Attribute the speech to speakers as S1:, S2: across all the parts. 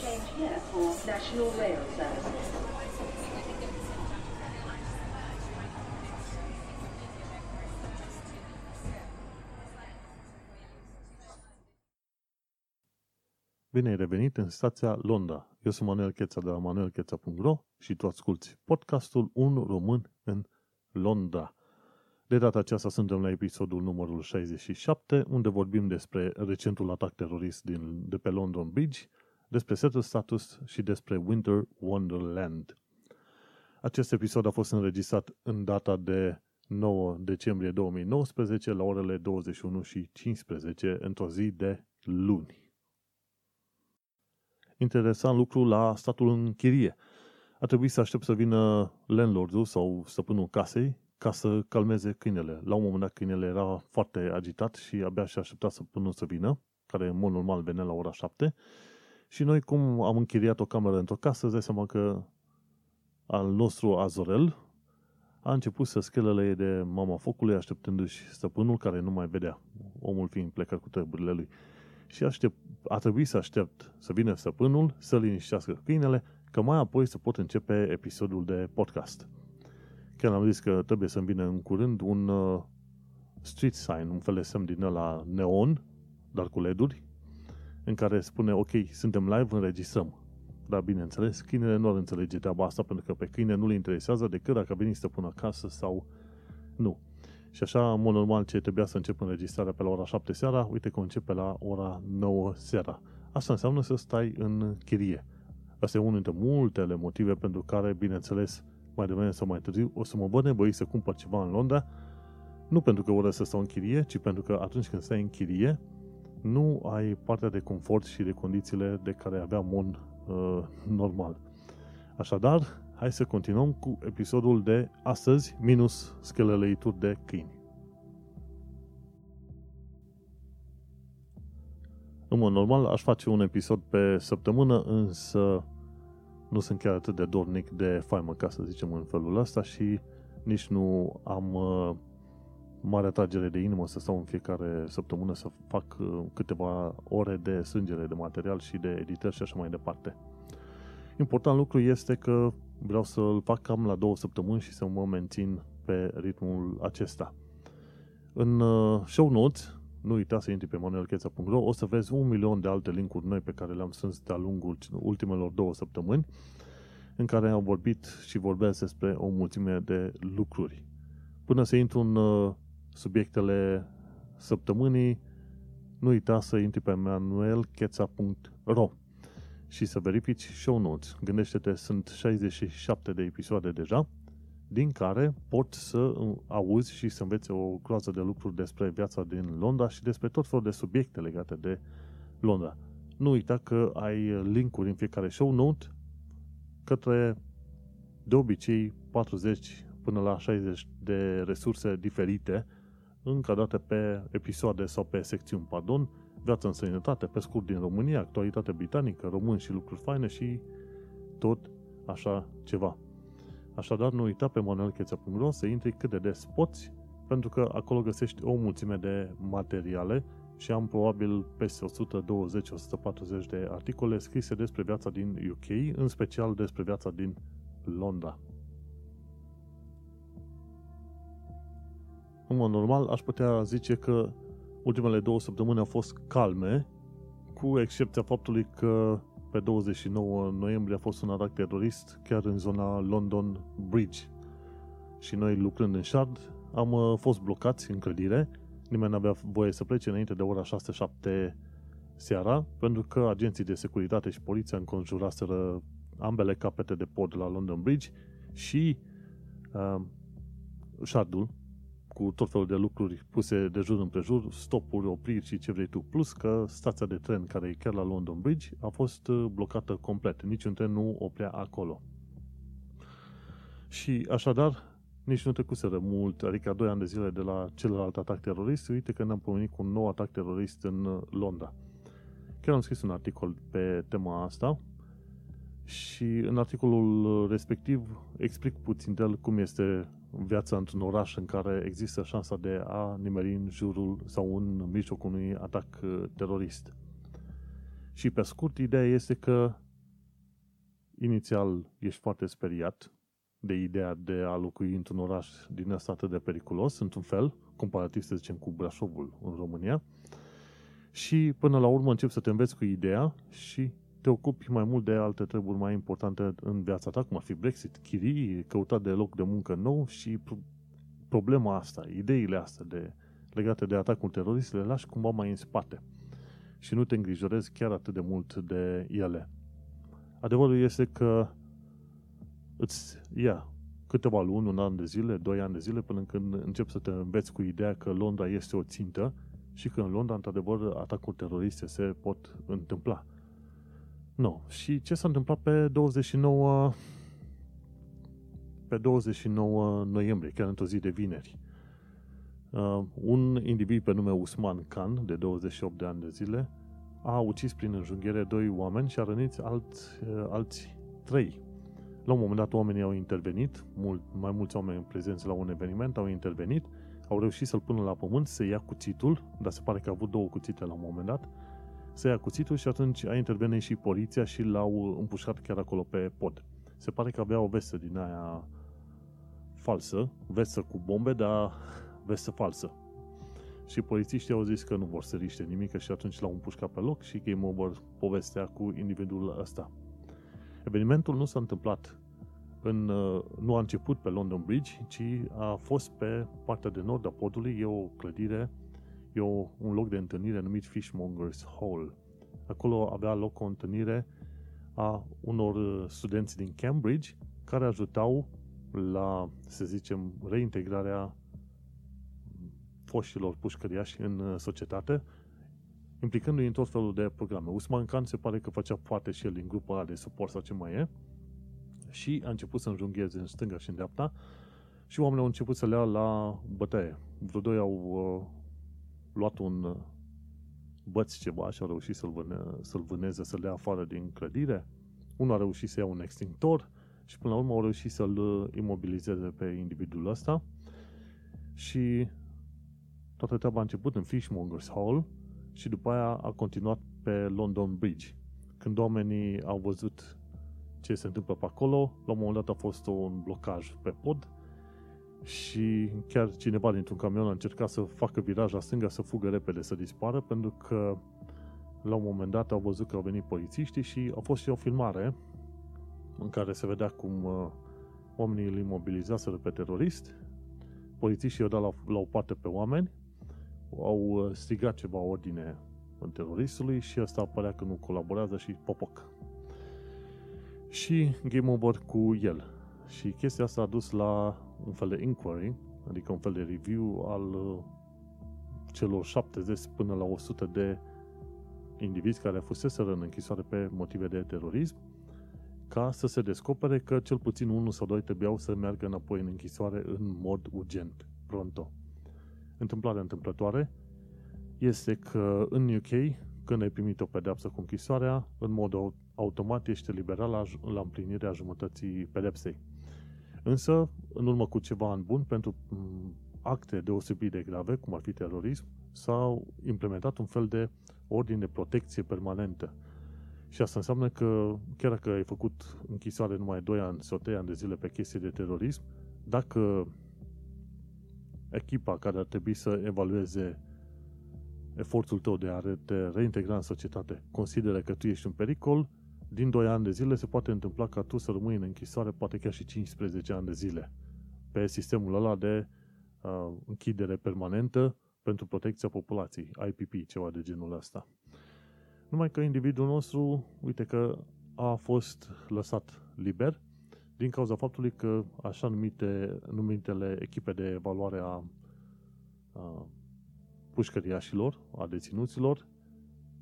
S1: Change here for National Rail Service.
S2: Bine ai revenit în stația Londra. Eu sunt Manuel Cheța de la manuelcheța.ro și tu asculti podcastul Un român în Londra. De data aceasta suntem la episodul numărul 67, unde vorbim despre recentul atac terorist din, de pe London Bridge, despre setul status și despre Winter Wonderland. Acest episod a fost înregistrat în data de 9 decembrie 2019 la orele 21 și 15 într-o zi de luni interesant lucru la statul în chirie. A trebuit să aștept să vină landlordul sau stăpânul casei ca să calmeze câinele. La un moment dat câinele era foarte agitat și abia și aștepta stăpânul să vină, care în mod normal venea la ora 7. Și noi, cum am închiriat o cameră într-o casă, îți dai seama că al nostru Azorel a început să schelele de mama focului, așteptându-și stăpânul care nu mai vedea, omul fiind plecat cu treburile lui și aștept, a trebuit să aștept să vină stăpânul, să liniștească câinele, că mai apoi să pot începe episodul de podcast. Chiar am zis că trebuie să-mi vină în curând un uh, street sign, un fel de semn din la neon, dar cu LED-uri, în care spune, ok, suntem live, înregistrăm. Dar bineînțeles, câinele nu ar înțelege treaba asta, pentru că pe câine nu le interesează decât dacă a venit stăpân acasă sau nu. Și așa, în mod normal, ce trebuia să încep înregistrarea pe la ora 7 seara, uite că începe la ora 9 seara. Asta înseamnă să stai în chirie. Asta e unul dintre multele motive pentru care, bineînțeles, mai devreme sau mai târziu, o să mă văd nevoit să cumpăr ceva în Londra, nu pentru că urăsc să stau în chirie, ci pentru că atunci când stai în chirie, nu ai partea de confort și de condițiile de care aveam un uh, normal. Așadar, hai să continuăm cu episodul de astăzi, minus scheleleituri de câini. În mod normal, aș face un episod pe săptămână, însă nu sunt chiar atât de dornic de faimă, ca să zicem în felul ăsta și nici nu am uh, mare atragere de inimă să stau în fiecare săptămână să fac uh, câteva ore de sângere de material și de editări și așa mai departe. Important lucru este că vreau să-l fac cam la două săptămâni și să mă mențin pe ritmul acesta. În uh, show notes, nu uita să intri pe manuelcheța.ro, o să vezi un milion de alte linkuri noi pe care le-am strâns de-a lungul ultimelor două săptămâni, în care am vorbit și vorbesc despre o mulțime de lucruri. Până să intru în uh, subiectele săptămânii, nu uita să intri pe manuelcheța.ro și să verifici show notes. Gândește-te, sunt 67 de episoade deja, din care pot să auzi și să înveți o groază de lucruri despre viața din Londra și despre tot felul de subiecte legate de Londra. Nu uita că ai linkuri în fiecare show note către de obicei 40 până la 60 de resurse diferite încadrate pe episoade sau pe secțiuni, pardon, viața în sănătate, pe scurt din România, actualitate britanică, român și lucruri faine și tot așa ceva. Așadar, nu uita pe manuelcheța.ro să intri cât de des poți, pentru că acolo găsești o mulțime de materiale și am probabil peste 120-140 de articole scrise despre viața din UK, în special despre viața din Londra. În mod normal, aș putea zice că ultimele două săptămâni au fost calme, cu excepția faptului că pe 29 noiembrie a fost un atac terorist chiar în zona London Bridge. Și noi, lucrând în Shard, am uh, fost blocați în clădire. Nimeni nu avea voie să plece înainte de ora 6-7 seara, pentru că agenții de securitate și poliția înconjuraseră ambele capete de pod la London Bridge și uh, Shardul, cu tot felul de lucruri puse de jur împrejur, stopuri, opriri și ce vrei tu. Plus că stația de tren care e chiar la London Bridge a fost uh, blocată complet. Niciun tren nu oprea acolo. Și așadar, nici nu trecuseră mult, adică 2 ani de zile de la celălalt atac terorist, uite că ne-am pomenit cu un nou atac terorist în uh, Londra. Chiar am scris un articol pe tema asta și în articolul respectiv explic puțin de el cum este viața într-un oraș în care există șansa de a nimeri în jurul sau în mijlocul unui atac uh, terorist. Și pe scurt, ideea este că inițial ești foarte speriat de ideea de a locui într-un oraș din ăsta atât de periculos, într-un fel, comparativ, să zicem, cu Brașovul în România, și până la urmă începi să te înveți cu ideea și te ocupi mai mult de alte treburi mai importante în viața ta, cum ar fi Brexit, chirii, căutat de loc de muncă nou și problema asta, ideile astea de, legate de atacul terorist, le lași cumva mai în spate și nu te îngrijorezi chiar atât de mult de ele. Adevărul este că îți ia câteva luni, un an de zile, doi ani de zile, până când începi să te înveți cu ideea că Londra este o țintă și că în Londra, într-adevăr, atacuri teroriste se pot întâmpla. Nu. Și ce s-a întâmplat pe 29 pe 29 noiembrie, chiar într-o zi de vineri. Uh, un individ pe nume Usman Khan, de 28 de ani de zile, a ucis prin înjunghiere doi oameni și a rănit alți, uh, alți trei. La un moment dat oamenii au intervenit, mult, mai mulți oameni prezenți la un eveniment au intervenit, au reușit să-l pună la pământ, să ia cuțitul, dar se pare că a avut două cuțite la un moment dat, să ia cuțitul și atunci a intervenit și poliția și l-au împușcat chiar acolo pe pod. Se pare că avea o vestă din aia falsă, vestă cu bombe, dar vestă falsă. Și polițiștii au zis că nu vor să riște nimic și atunci l-au împușcat pe loc și game over povestea cu individul ăsta. Evenimentul nu s-a întâmplat în, uh, nu a început pe London Bridge, ci a fost pe partea de nord a podului, e o clădire, e o, un loc de întâlnire numit Fishmongers Hall. Acolo avea loc o întâlnire a unor uh, studenți din Cambridge care ajutau la, să zicem, reintegrarea foștilor pușcăriași în uh, societate, implicându-i în tot felul de programe. Usman Khan se pare că făcea parte și el din grupul ăla de suport sau ce mai e și a început să înjungheze în stânga și în dreapta și oamenii au început să le ia la bătaie. Vreo doi au uh, luat un uh, băț ceva și au reușit să-l, vâne, să-l vâneze, să-l dea afară din clădire. Unul a reușit să ia un extintor și până la urmă au reușit să-l uh, imobilizeze pe individul ăsta și toată treaba a început în Fishmongers Hall și după aia a continuat pe London Bridge. Când oamenii au văzut ce se întâmplă pe acolo, la un moment dat a fost un blocaj pe pod și chiar cineva dintr-un camion a încercat să facă viraj la stânga, să fugă repede, să dispară, pentru că la un moment dat au văzut că au venit polițiștii și a fost și o filmare în care se vedea cum uh, oamenii îl imobilizaseră pe terorist, polițiștii i-au dat la, la o parte pe oameni, au uh, strigat ceva ordine în teroristului și ăsta părea că nu colaborează și popoc. Și game over cu el. Și chestia asta a dus la un fel de inquiry, adică un fel de review al uh, celor 70 până la 100 de indivizi care fuseseră în închisoare pe motive de terorism ca să se descopere că cel puțin unul sau doi trebuiau să meargă înapoi în închisoare în mod urgent, pronto. Întâmplarea întâmplătoare este că în UK, când ai primit o pedeapsă cu închisoarea, în mod automat ești eliberat la, la împlinirea jumătății pedepsei. Însă, în urmă cu ceva ani bun, pentru acte deosebit de grave, cum ar fi terorism, s-au implementat un fel de ordine de protecție permanentă. Și asta înseamnă că chiar dacă ai făcut închisoare numai 2 ani sau 3 ani de zile pe chestii de terorism, dacă echipa care ar trebui să evalueze efortul tău de a te reintegra în societate consideră că tu ești un pericol, din 2 ani de zile se poate întâmpla ca tu să rămâi în închisoare poate chiar și 15 ani de zile pe sistemul ăla de uh, închidere permanentă pentru protecția populației, IPP, ceva de genul ăsta. Numai că individul nostru, uite că a fost lăsat liber din cauza faptului că așa numite, numitele echipe de evaluare a, a pușcăriașilor, a deținuților,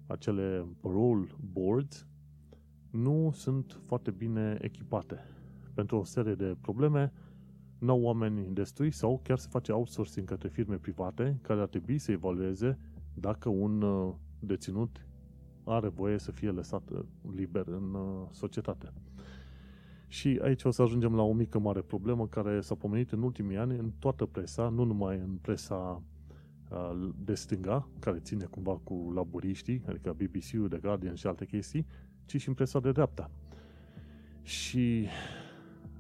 S2: acele parole boards, nu sunt foarte bine echipate. Pentru o serie de probleme, nu au oameni destui sau chiar se face outsourcing către firme private care ar trebui să evalueze dacă un uh, deținut are voie să fie lăsat uh, liber în uh, societate. Și aici o să ajungem la o mică mare problemă care s-a pomenit în ultimii ani în toată presa, nu numai în presa uh, de stânga, care ține cumva cu laburiștii, adică BBC-ul, The Guardian și alte chestii, ci și în presa de dreapta. Și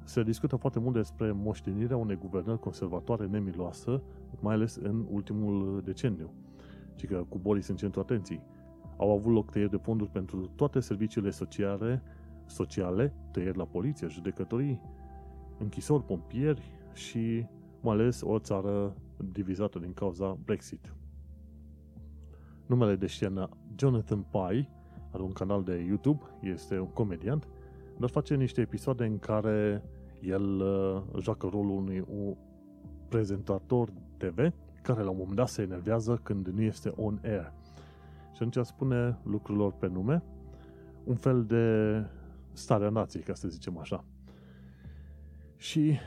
S2: se discută foarte mult despre moștenirea unei guvernări conservatoare nemiloasă, mai ales în ultimul deceniu. Și că cu Boris în centru atenției. Au avut loc tăieri de fonduri pentru toate serviciile sociale, sociale tăieri la poliție, judecătorii, închisori, pompieri și mai ales o țară divizată din cauza Brexit. Numele de scenă Jonathan Pye are un canal de YouTube, este un comediant, dar face niște episoade în care el uh, joacă rolul unui un prezentator TV care la un moment dat se enervează când nu este on air. Și atunci spune lucrurilor pe nume, un fel de starea nației, ca să zicem așa. Și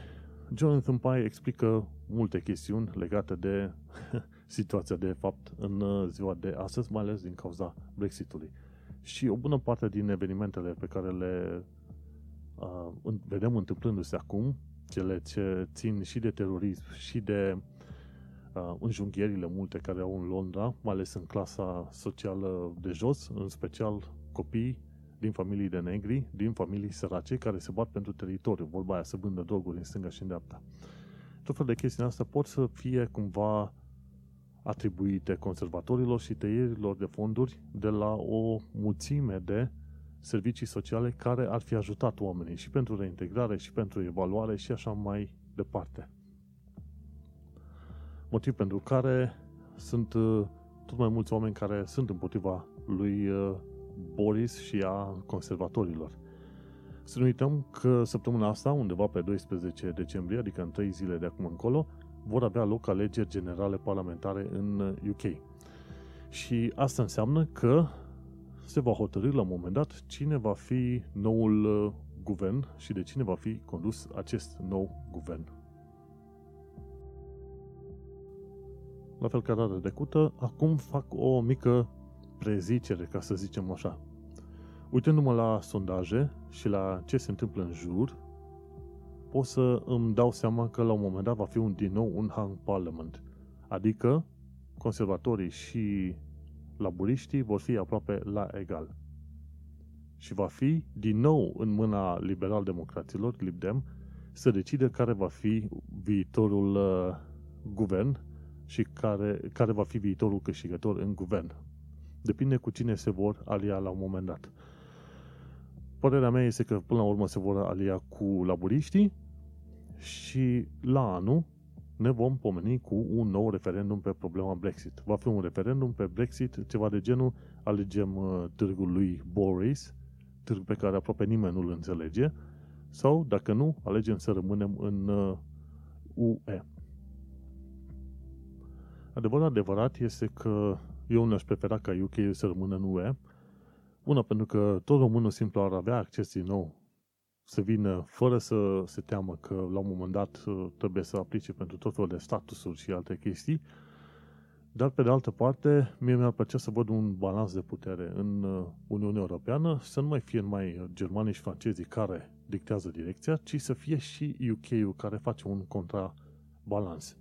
S2: Jonathan Pye explică multe chestiuni legate de situația de fapt în uh, ziua de astăzi, mai ales din cauza Brexitului. Și o bună parte din evenimentele pe care le uh, vedem întâmplându-se acum, cele ce țin și de terorism și de uh, înjunghierile multe care au în Londra, mai ales în clasa socială de jos, în special copii din familii de negri, din familii sărace care se bat pentru teritoriu, vorba aia să vândă droguri în stânga și în dreapta. Tot fel de chestii astea pot să fie cumva atribuite conservatorilor și tăierilor de fonduri de la o mulțime de servicii sociale care ar fi ajutat oamenii și pentru reintegrare și pentru evaluare și așa mai departe. Motiv pentru care sunt uh, tot mai mulți oameni care sunt împotriva lui uh, Boris și a conservatorilor. Să nu uităm că săptămâna asta, undeva pe 12 decembrie, adică în 3 zile de acum încolo, vor avea loc alegeri generale parlamentare în UK. Și asta înseamnă că se va hotărâ la un moment dat cine va fi noul uh, guvern și de cine va fi condus acest nou guvern. La fel ca data trecută, acum fac o mică prezicere, ca să zicem așa. Uitându-mă la sondaje și la ce se întâmplă în jur, pot să îmi dau seama că la un moment dat va fi un, din nou un hang parliament. Adică conservatorii și laburiștii vor fi aproape la egal. Și va fi din nou în mâna liberal-democraților, Libdem, să decide care va fi viitorul uh, guvern și care, care va fi viitorul câștigător în guvern. Depinde cu cine se vor alia la un moment dat. Părerea mea este că până la urmă se vor alia cu laburiștii și la anul ne vom pomeni cu un nou referendum pe problema Brexit. Va fi un referendum pe Brexit, ceva de genul, alegem uh, târgul lui Boris, târg pe care aproape nimeni nu-l înțelege, sau, dacă nu, alegem să rămânem în uh, UE. Adevărul adevărat este că eu nu aș prefera ca UK să rămână în UE. Una, pentru că tot românul simplu ar avea acces din nou să vină fără să se teamă că la un moment dat uh, trebuie să aplice pentru tot felul de statusuri și alte chestii. Dar, pe de altă parte, mie mi-ar plăcea să văd un balans de putere în uh, Uniunea Europeană, să nu mai fie numai germanii și francezii care dictează direcția, ci să fie și UK-ul care face un contrabalans.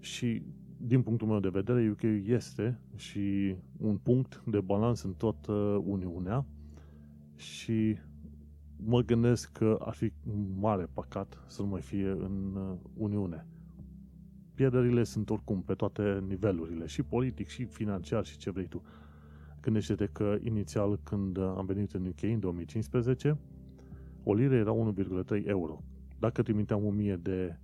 S2: Și din punctul meu de vedere, UK este și un punct de balans în toată Uniunea și mă gândesc că ar fi un mare păcat să nu mai fie în uh, Uniune. Pierderile sunt oricum pe toate nivelurile, și politic, și financiar, și ce vrei tu. Gândește-te că inițial când am venit în UK în 2015, o liră era 1,3 euro. Dacă trimiteam 1000 de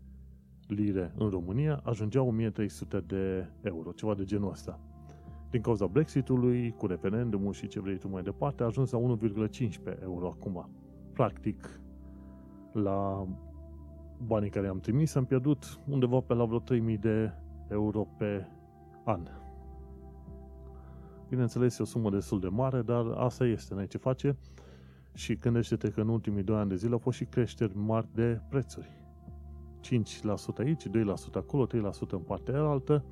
S2: lire în România, ajungea 1300 de euro, ceva de genul ăsta. Din cauza Brexitului, cu referendumul și ce vrei tu mai departe, a ajuns la 1,15 euro acum. Practic, la banii care am trimis, am pierdut undeva pe la vreo 3000 de euro pe an. Bineînțeles, e o sumă destul de mare, dar asta este, n-ai ce face. Și gândește-te că în ultimii 2 ani de zile au fost și creșteri mari de prețuri 5% aici, 2% acolo, 3% în partea altă.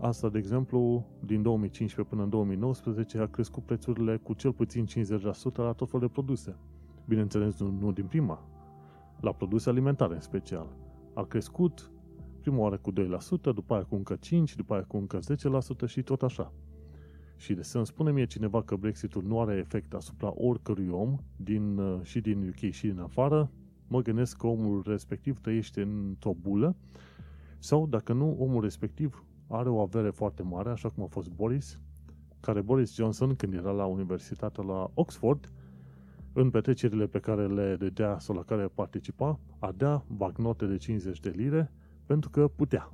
S2: Asta, de exemplu, din 2015 până în 2019 a crescut prețurile cu cel puțin 50% la tot felul de produse. Bineînțeles, nu, nu din prima, la produse alimentare în special. A crescut prima oară cu 2%, după aia cu încă 5%, după aia cu încă 10% și tot așa. Și de să-mi spune mie cineva că Brexitul nu are efect asupra oricărui om, din, uh, și din UK și din afară, mă gândesc că omul respectiv trăiește într-o bulă sau, dacă nu, omul respectiv are o avere foarte mare, așa cum a fost Boris, care Boris Johnson, când era la universitatea la Oxford, în petrecerile pe care le dădea sau la care participa, adea bagnote de 50 de lire pentru că putea.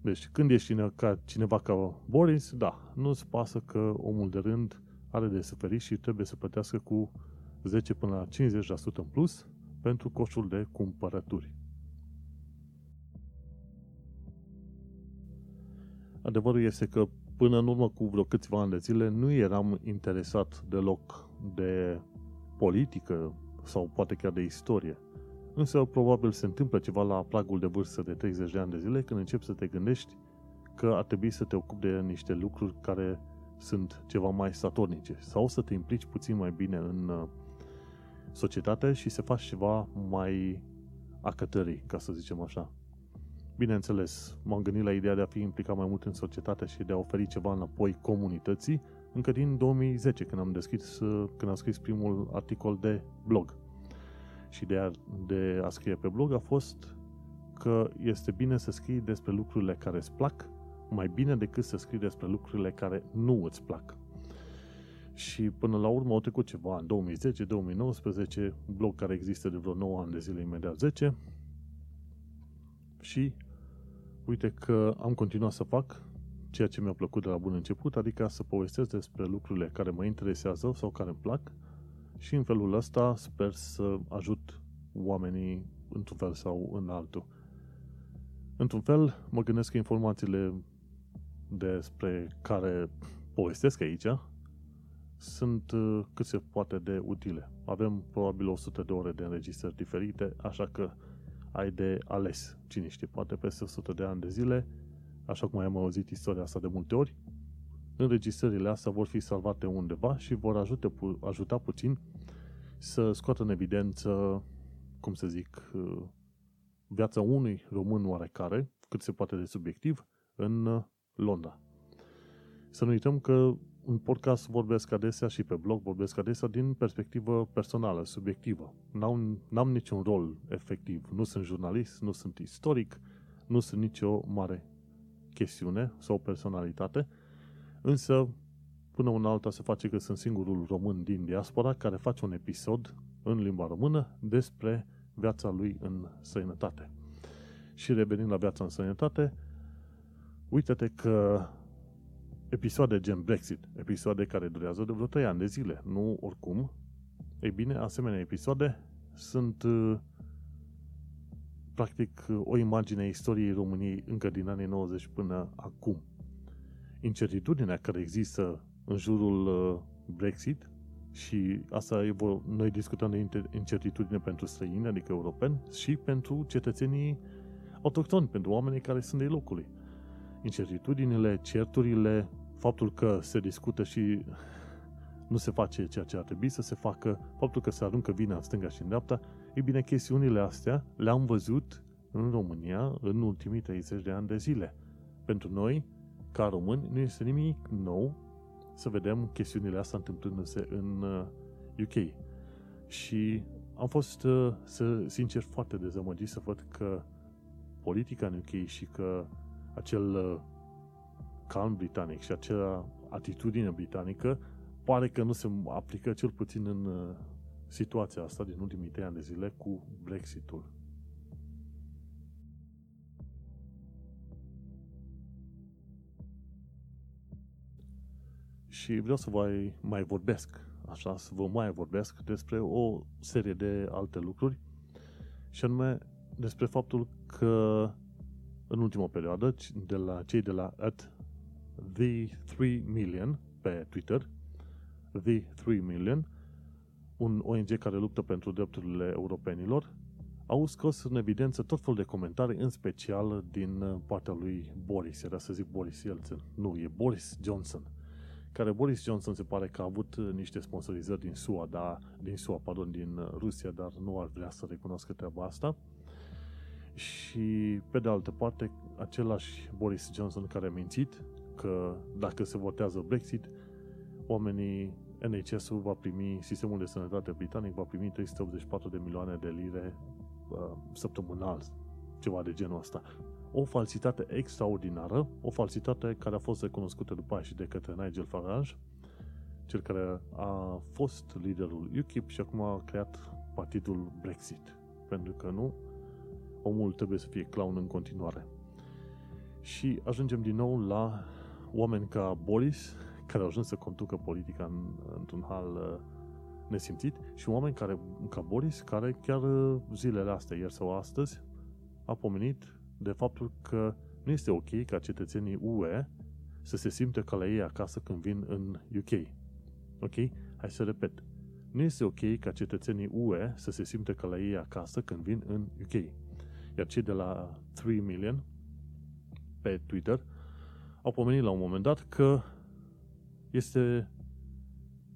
S2: Deci când ești cine, ca, cineva ca Boris, da, nu-ți pasă că omul de rând are de suferit și trebuie să plătească cu 10 până la 50% în plus pentru coșul de cumpărături. Adevărul este că până în urmă cu vreo câțiva ani de zile nu eram interesat deloc de politică sau poate chiar de istorie. Însă probabil se întâmplă ceva la pragul de vârstă de 30 de ani de zile când începi să te gândești că ar trebui să te ocupi de niște lucruri care sunt ceva mai statornice sau să te implici puțin mai bine în uh, societate și să faci ceva mai acătării, ca să zicem așa. Bineînțeles, m-am gândit la ideea de a fi implicat mai mult în societate și de a oferi ceva înapoi comunității încă din 2010, când am deschis, când am scris primul articol de blog. Și ideea de a scrie pe blog a fost că este bine să scrii despre lucrurile care îți plac, mai bine decât să scrii despre lucrurile care nu îți plac. Și până la urmă au trecut ceva în 2010-2019, blog care există de vreo 9 ani de zile, imediat 10, și uite că am continuat să fac ceea ce mi-a plăcut de la bun început, adică să povestesc despre lucrurile care mă interesează sau care îmi plac și în felul ăsta sper să ajut oamenii într-un fel sau în altul. Într-un fel, mă gândesc că informațiile despre care povestesc aici sunt uh, cât se poate de utile. Avem probabil 100 de ore de înregistrări diferite, așa că ai de ales. Cine știe, poate peste 100 de ani de zile, așa cum am auzit istoria asta de multe ori, înregistrările astea vor fi salvate undeva și vor ajute, ajuta puțin să scoată în evidență, cum să zic, viața unui român oarecare, cât se poate de subiectiv, în Londra. Să nu uităm că în podcast vorbesc adesea și pe blog vorbesc adesea din perspectivă personală, subiectivă. N-am, n-am niciun rol efectiv. Nu sunt jurnalist, nu sunt istoric, nu sunt nicio mare chestiune sau personalitate, însă până una alta se face că sunt singurul român din diaspora care face un episod în limba română despre viața lui în sănătate. Și revenind la viața în sănătate, uite-te că episoade gen Brexit, episoade care durează de vreo 3 ani de zile, nu oricum. Ei bine, asemenea episoade sunt uh, practic o imagine a istoriei României încă din anii 90 până acum. Incertitudinea care există în jurul uh, Brexit și asta e, noi discutăm de incertitudine pentru străini, adică europeni, și pentru cetățenii autohtoni, pentru oamenii care sunt de locului. Incertitudinile, certurile, faptul că se discută și nu se face ceea ce ar trebui să se facă, faptul că se aruncă vina în stânga și în dreapta, e bine, chestiunile astea le-am văzut în România în ultimii 30 de ani de zile. Pentru noi, ca români, nu este nimic nou să vedem chestiunile astea întâmplându-se în UK. Uh, și am fost, uh, să, sincer, foarte dezamăgit să văd că politica în UK și că acel uh, calm britanic și acea atitudine britanică pare că nu se aplică cel puțin în uh, situația asta din ultimii trei ani de zile cu Brexitul. Și vreau să vă mai vorbesc, așa, să vă mai vorbesc despre o serie de alte lucruri și anume despre faptul că în ultima perioadă, de la cei de la at The 3 Million pe Twitter, The 3 Million, un ONG care luptă pentru drepturile europenilor, au scos în evidență tot felul de comentarii, în special din partea lui Boris. Era să zic Boris Yeltsin. Nu, e Boris Johnson. Care Boris Johnson se pare că a avut niște sponsorizări din SUA, da, din SUA, pardon, din Rusia, dar nu ar vrea să recunoască treaba asta. Și, pe de altă parte, același Boris Johnson care a mințit, că dacă se votează Brexit, oamenii NHS-ul va primi, sistemul de sănătate britanic va primi 384 de milioane de lire uh, săptămânal, ceva de genul ăsta. O falsitate extraordinară, o falsitate care a fost recunoscută după aia și de către Nigel Farage, cel care a fost liderul UKIP și acum a creat partidul Brexit. Pentru că nu, omul trebuie să fie clown în continuare. Și ajungem din nou la oameni ca Boris, care au ajuns să conducă politica în, într-un hal uh, nesimțit și oameni care, ca Boris, care chiar uh, zilele astea, ieri sau astăzi, a pomenit de faptul că nu este ok ca cetățenii UE să se simte ca la ei acasă când vin în UK. Ok? Hai să repet. Nu este ok ca cetățenii UE să se simte ca la ei acasă când vin în UK. Iar cei de la 3 million pe Twitter au pomenit la un moment dat că este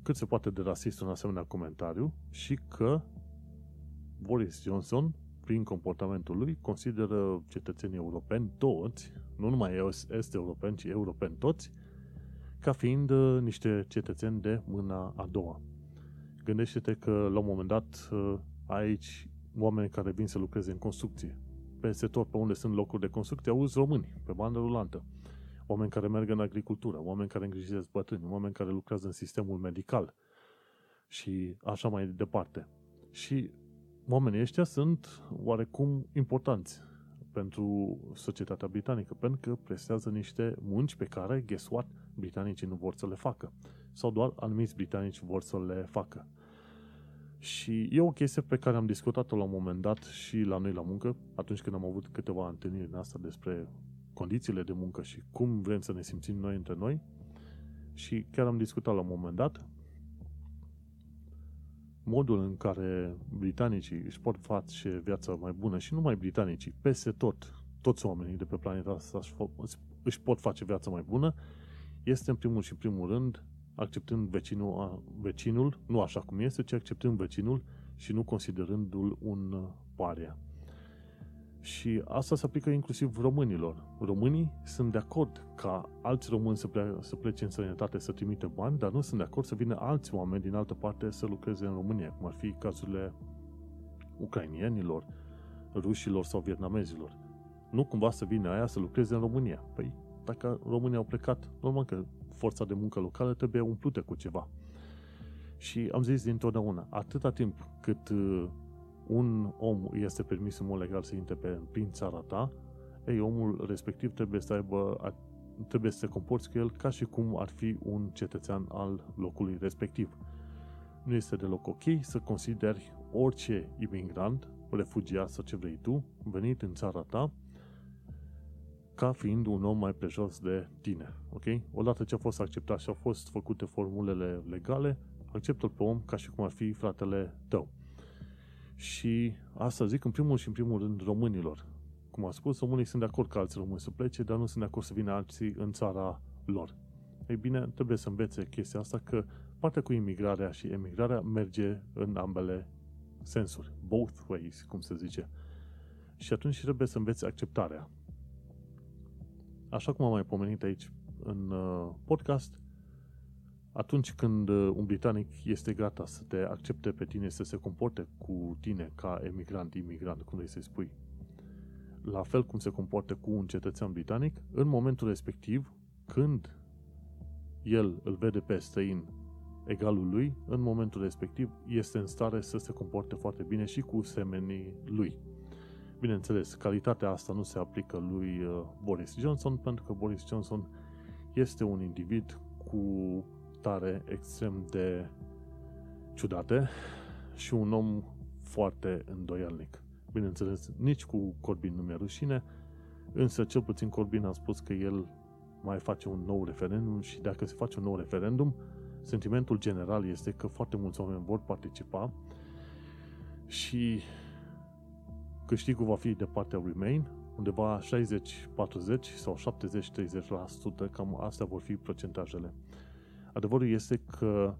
S2: cât se poate de rasist un asemenea comentariu și că Boris Johnson, prin comportamentul lui, consideră cetățenii europeni toți, nu numai este europeni, ci europeni toți, ca fiind uh, niște cetățeni de mâna a doua. Gândește-te că la un moment dat uh, aici oameni care vin să lucreze în construcție. Peste tot pe unde sunt locuri de construcție auzi români, pe bandă rulantă oameni care merg în agricultură, oameni care îngrijesc bătrâni, oameni care lucrează în sistemul medical și așa mai departe. Și oamenii ăștia sunt oarecum importanți pentru societatea britanică, pentru că prestează niște munci pe care, guess what, britanicii nu vor să le facă. Sau doar anumiți britanici vor să le facă. Și e o chestie pe care am discutat-o la un moment dat și la noi la muncă, atunci când am avut câteva întâlniri în asta despre condițiile de muncă și cum vrem să ne simțim noi între noi. Și chiar am discutat la un moment dat modul în care britanicii își pot face viața mai bună și nu mai britanicii, peste tot, toți oamenii de pe planeta asta își pot face viața mai bună, este în primul și primul rând acceptând vecinul, vecinul, nu așa cum este, ci acceptând vecinul și nu considerându-l un paria. Și asta se aplică inclusiv românilor. Românii sunt de acord ca alți români să, ple- să plece în sănătate să trimite bani, dar nu sunt de acord să vină alți oameni din altă parte să lucreze în România, cum ar fi cazurile ucrainienilor, rușilor sau vietnamezilor. Nu cumva să vină aia să lucreze în România. Păi, dacă românii au plecat, normal că forța de muncă locală trebuie umplută cu ceva. Și am zis dintotdeauna, atâta timp cât uh, un om este permis în mod legal să intre pe, prin țara ta, ei, omul respectiv trebuie să aibă, trebuie să se comporți cu el ca și cum ar fi un cetățean al locului respectiv. Nu este deloc ok să consideri orice imigrant, refugiat sau ce vrei tu, venit în țara ta, ca fiind un om mai prejos de tine. Ok? Odată ce a fost acceptat și au fost făcute formulele legale, acceptă-l pe om ca și cum ar fi fratele tău. Și asta zic în primul și în primul rând românilor. Cum am spus, românii sunt de acord ca alți români să plece, dar nu sunt de acord să vină alții în țara lor. Ei bine, trebuie să învețe chestia asta că partea cu imigrarea și emigrarea merge în ambele sensuri. Both ways, cum se zice. Și atunci trebuie să înveți acceptarea. Așa cum am mai pomenit aici în uh, podcast, atunci când uh, un britanic este gata să te accepte pe tine, să se comporte cu tine ca emigrant, imigrant, cum vrei să-i spui, la fel cum se comportă cu un cetățean britanic, în momentul respectiv, când el îl vede pe străin egalul lui, în momentul respectiv este în stare să se comporte foarte bine și cu semenii lui. Bineînțeles, calitatea asta nu se aplică lui uh, Boris Johnson, pentru că Boris Johnson este un individ cu tare extrem de ciudate și un om foarte îndoielnic. Bineînțeles, nici cu Corbin nu mi-e rușine, însă cel puțin Corbin a spus că el mai face un nou referendum și dacă se face un nou referendum, sentimentul general este că foarte mulți oameni vor participa și câștigul va fi de partea Remain, undeva 60-40 sau 70-30%, cam astea vor fi procentajele. Adevărul este că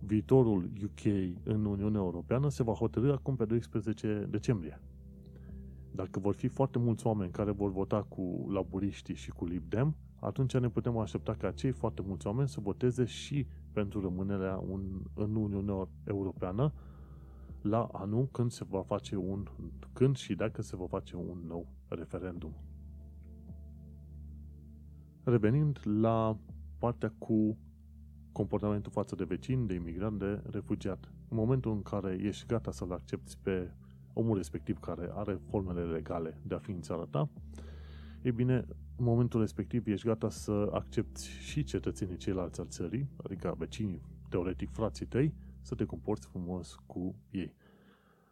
S2: viitorul UK în Uniunea Europeană se va hotărâ acum pe 12 decembrie. Dacă vor fi foarte mulți oameni care vor vota cu laburiștii și cu Lib Dem, atunci ne putem aștepta ca cei foarte mulți oameni să voteze și pentru rămânerea un, în Uniunea Europeană la anul când se va face un, când și dacă se va face un nou referendum. Revenind la partea cu comportamentul față de vecini, de imigrant, de refugiat. În momentul în care ești gata să-l accepti pe omul respectiv care are formele legale de a fi în țara ta, e bine, în momentul respectiv ești gata să accepti și cetățenii ceilalți al țării, adică vecinii, teoretic frații tăi, să te comporți frumos cu ei.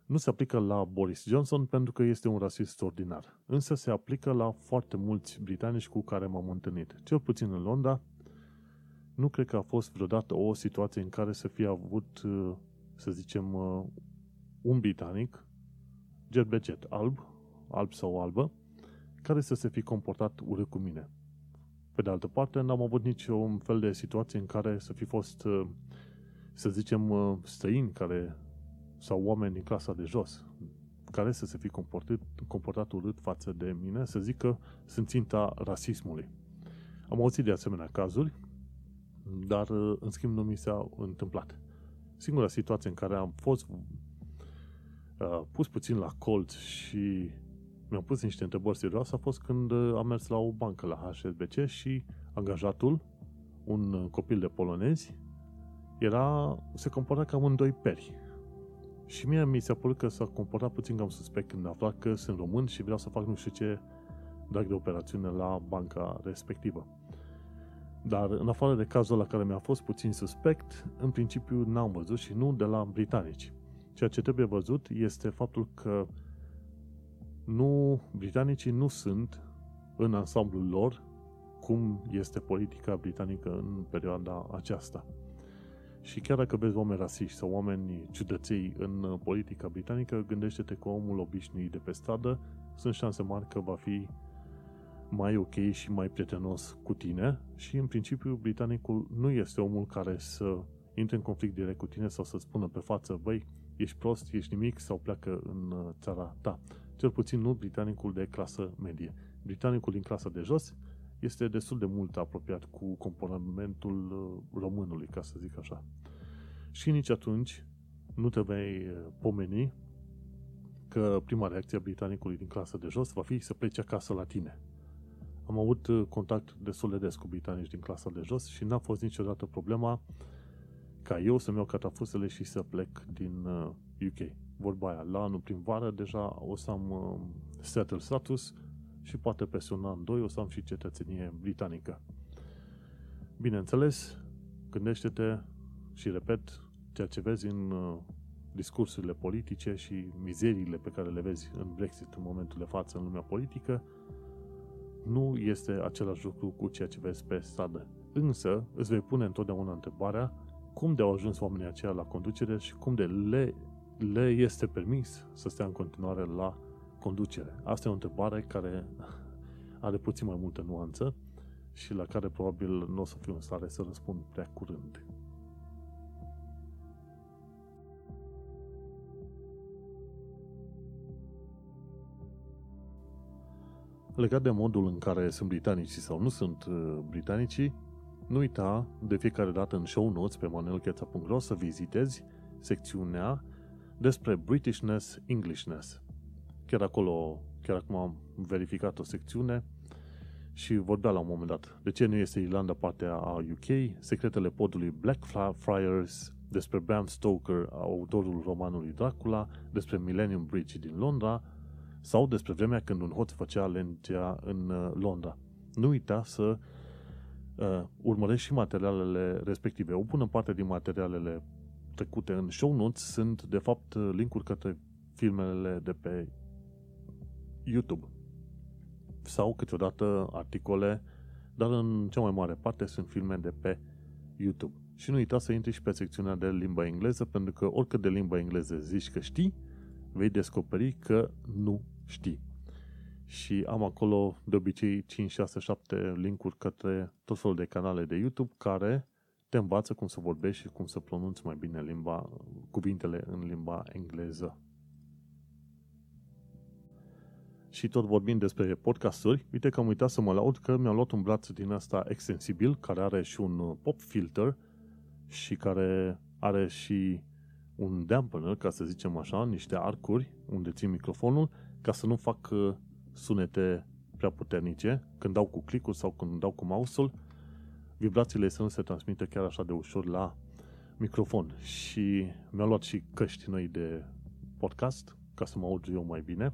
S2: Nu se aplică la Boris Johnson pentru că este un rasist ordinar, însă se aplică la foarte mulți britanici cu care m-am întâlnit. Cel puțin în Londra, nu cred că a fost vreodată o situație în care să fie avut, uh, să zicem, uh, un britanic, gerbecet, alb, alb sau albă, care să se fi comportat urât cu mine. Pe de altă parte, n-am avut niciun fel de situație în care să fi fost, uh, să zicem, străini care, sau oameni din clasa de jos, care să se fi comportat, comportat urât față de mine, să zic că sunt ținta rasismului. Am auzit de asemenea cazuri dar uh, în schimb nu mi s-a întâmplat. Singura situație în care am fost uh, pus puțin la colț și mi-am pus niște întrebări serioase a fost când uh, am mers la o bancă la HSBC și angajatul, un uh, copil de polonezi, era, se comporta ca un doi peri. Și mie mi s-a părut că s-a comportat puțin cam suspect când a aflat că sunt român și vreau să fac nu știu ce drag de operațiune la banca respectivă. Dar în afară de cazul la care mi-a fost puțin suspect, în principiu n-am văzut și nu de la britanici. Ceea ce trebuie văzut este faptul că nu, britanicii nu sunt în ansamblul lor cum este politica britanică în perioada aceasta. Și chiar dacă vezi oameni rasiști sau oameni ciudăței în politica britanică, gândește-te că omul obișnuit de pe stradă sunt șanse mari că va fi mai ok și mai prietenos cu tine și în principiu britanicul nu este omul care să intre în conflict direct cu tine sau să spună pe față, băi, ești prost, ești nimic sau pleacă în uh, țara ta. Cel puțin nu britanicul de clasă medie. Britanicul din clasa de jos este destul de mult apropiat cu comportamentul uh, românului, ca să zic așa. Și nici atunci nu te vei uh, pomeni că prima reacție a britanicului din clasa de jos va fi să plece acasă la tine. Am avut uh, contact destul de des cu britanici din clasa de jos și n-a fost niciodată problema ca eu să-mi iau catafusele și să plec din UK. Uh, Vorba aia, la anul primăvară deja o să am uh, settle status și poate peste un an, doi o să am și cetățenie britanică. Bineînțeles, gândește-te și repet ceea ce vezi în discursurile politice și mizeriile pe care le vezi în Brexit în momentul de față în lumea politică, nu este același lucru cu ceea ce vezi pe stradă. Însă, îți vei pune întotdeauna întrebarea cum de au ajuns oamenii aceia la conducere și cum de le, le este permis să stea în continuare la conducere. Asta e o întrebare care are puțin mai multă nuanță și la care probabil nu o să fiu în stare să răspund prea curând. Legat de modul în care sunt britanicii sau nu sunt uh, britanicii, nu uita de fiecare dată în show notes pe manuelcheța.ro să vizitezi secțiunea despre Britishness, Englishness. Chiar acolo, chiar acum am verificat o secțiune și vorbea la un moment dat de ce nu este Irlanda partea a UK, secretele podului Blackfriars, despre Bram Stoker, autorul romanului Dracula, despre Millennium Bridge din Londra, sau despre vremea când un hoț făcea legea în uh, Londra. Nu uita să uh, urmărești și materialele respective. O bună parte din materialele trecute în show notes sunt, de fapt, linkuri către filmele de pe YouTube. Sau câteodată articole, dar în cea mai mare parte sunt filme de pe YouTube. Și nu uita să intri și pe secțiunea de limba engleză, pentru că oricât de limba engleză zici că știi, vei descoperi că nu știi. Și am acolo de obicei 5, 6, 7 linkuri către tot felul de canale de YouTube care te învață cum să vorbești și cum să pronunți mai bine limba, cuvintele în limba engleză. Și tot vorbind despre podcasturi, uite că am uitat să mă laud că mi-am luat un braț din asta extensibil, care are și un uh, pop filter și care are și un dampener, ca să zicem așa, niște arcuri unde țin microfonul, ca să nu fac uh, sunete prea puternice când dau cu clicul sau când dau cu mouse-ul, vibrațiile să nu se transmită chiar așa de ușor la microfon. Și mi-am luat și căști noi de podcast, ca să mă aud eu mai bine.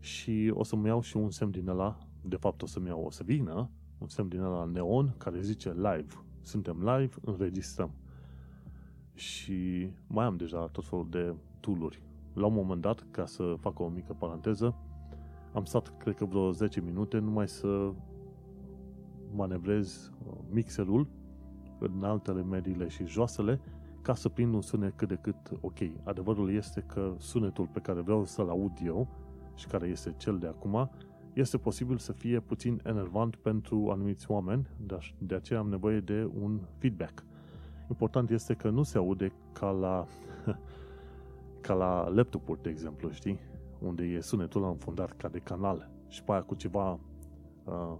S2: Și o să-mi iau și un semn din ăla, de fapt o să-mi iau, o să vină un semn din ăla neon care zice live. Suntem live, înregistrăm. Și mai am deja tot felul de tooluri. La un moment dat, ca să fac o mică paranteză, am stat, cred că vreo 10 minute, numai să manevrez uh, mixerul în altele mediile și joasele ca să prind un sunet cât de cât ok. Adevărul este că sunetul pe care vreau să-l aud eu și care este cel de acum, este posibil să fie puțin enervant pentru anumiți oameni, de aceea am nevoie de un feedback. Important este că nu se aude ca la, ca la laptopuri, de exemplu, știi? Unde e sunetul la înfundat ca de canal și pe aia cu ceva uh,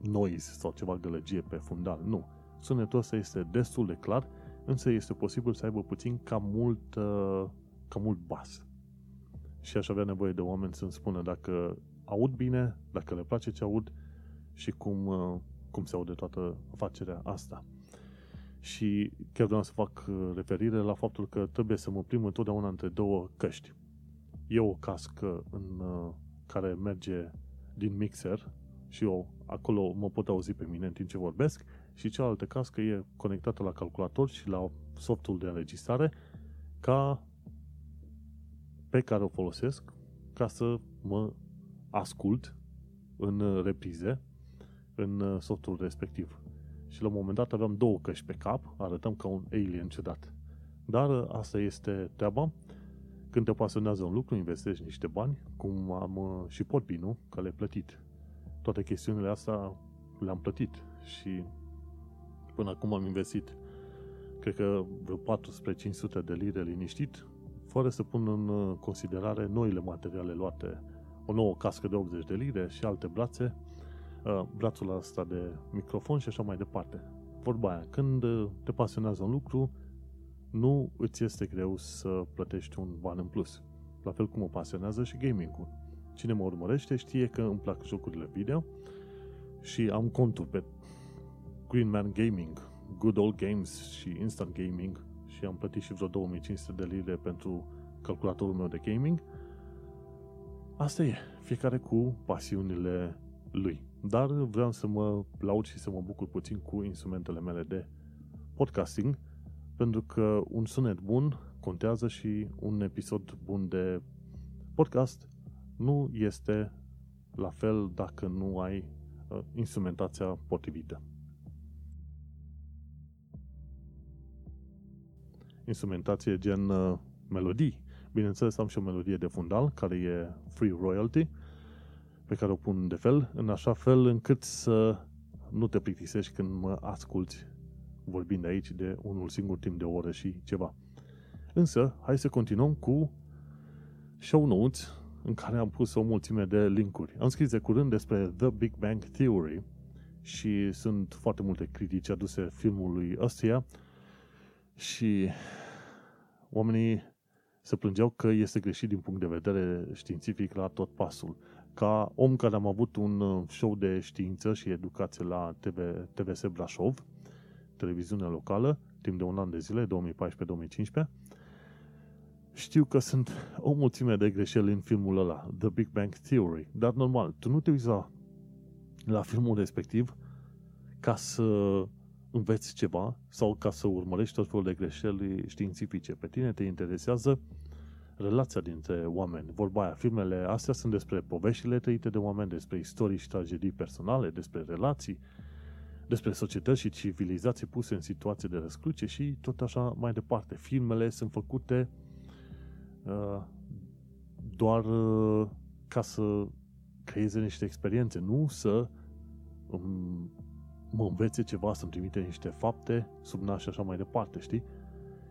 S2: noise sau ceva gălăgie pe fundal. Nu. Sunetul ăsta este destul de clar, însă este posibil să aibă puțin ca mult, uh, ca mult bas. Și aș avea nevoie de oameni să-mi spună dacă aud bine, dacă le place ce aud și cum, uh, cum se aude toată afacerea asta. Și chiar vreau să fac uh, referire la faptul că trebuie să mă prim întotdeauna între două căști. E o cască în, care merge din mixer și eu acolo mă pot auzi pe mine în timp ce vorbesc și cealaltă cască e conectată la calculator și la softul de înregistrare ca pe care o folosesc ca să mă ascult în reprize în softul respectiv. Și la un moment dat aveam două căști pe cap, arătăm ca un alien ciudat. Dar asta este treaba. Când te pasionează un lucru, investești niște bani, cum am și Podbean, că le plătit toate chestiunile astea le-am plătit și până acum am investit cred că vreo 400-500 de lire liniștit, fără să pun în considerare noile materiale luate, o nouă cască de 80 de lire și alte brațe, uh, brațul ăsta de microfon și așa mai departe. Vorba aia, când te pasionează un lucru, nu îți este greu să plătești un ban în plus. La fel cum mă pasionează și gaming-ul. Cine mă urmărește știe că îmi plac jocurile video și am contul pe Green Man Gaming, Good Old Games și Instant Gaming și am plătit și vreo 2500 de lire pentru calculatorul meu de gaming. Asta e, fiecare cu pasiunile lui. Dar vreau să mă laud și să mă bucur puțin cu instrumentele mele de podcasting, pentru că un sunet bun contează și un episod bun de podcast nu este la fel dacă nu ai uh, instrumentația potrivită. Instrumentație gen uh, melodii. Bineînțeles, am și o melodie de fundal, care e free royalty, pe care o pun de fel, în așa fel încât să nu te plictisești când mă asculti vorbind aici de unul singur timp de o oră și ceva. Însă, hai să continuăm cu show notes în care am pus o mulțime de linkuri. Am scris de curând despre The Big Bang Theory și sunt foarte multe critici aduse filmului ăstuia și oamenii se plângeau că este greșit din punct de vedere științific la tot pasul. Ca om care am avut un uh, show de știință și educație la TV, TVS Brașov, televiziune locală, timp de un an de zile, 2014-2015, știu că sunt o mulțime de greșeli în filmul ăla, The Big Bang Theory, dar normal, tu nu te uiți la, la filmul respectiv ca să înveți ceva sau ca să urmărești tot felul de greșeli științifice. Pe tine te interesează relația dintre oameni. Vorba aia, filmele astea sunt despre poveștile trăite de oameni, despre istorii și tragedii personale, despre relații, despre societăți și civilizații puse în situații de răscruce și tot așa mai departe. Filmele sunt făcute Uh, doar uh, ca să creeze niște experiențe, nu să mă învețe ceva, să-mi trimite niște fapte sub nas și așa mai departe, știi?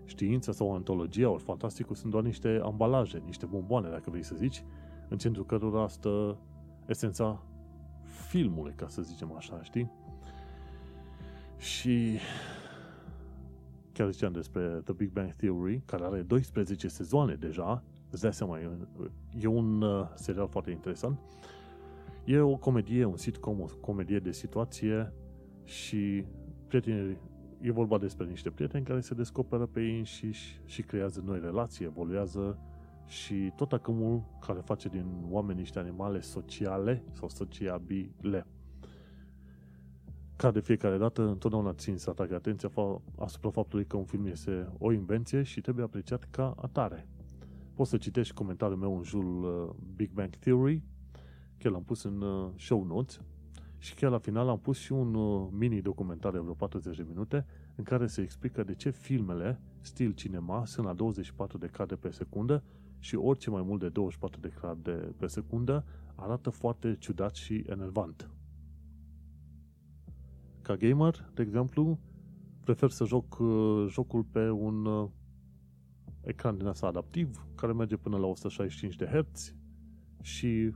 S2: Știința sau antologia ori fantasticul sunt doar niște ambalaje, niște bomboane, dacă vrei să zici, în centrul cărora stă esența filmului, ca să zicem așa, știi? Și chiar ziceam despre The Big Bang Theory, care are 12 sezoane deja, îți dai seama, e un, e un uh, serial foarte interesant. E o comedie, un sitcom, o comedie de situație și prietenii, e vorba despre niște prieteni care se descoperă pe ei înșiși și creează noi relații, evoluează și tot acumul care face din oameni niște animale sociale sau sociabile. Ca de fiecare dată, întotdeauna țin să atrag atenția asupra faptului că un film este o invenție și trebuie apreciat ca atare. Poți să citești comentariul meu în jurul uh, Big Bang Theory, chiar l-am pus în uh, show notes și chiar la final am pus și un uh, mini documentar de vreo 40 de minute în care se explică de ce filmele stil cinema sunt la 24 de cadre pe secundă și orice mai mult de 24 de cadre pe secundă arată foarte ciudat și enervant. Ca gamer, de exemplu, prefer să joc uh, jocul pe un uh, ecran din asta adaptiv, care merge până la 165 de Hz și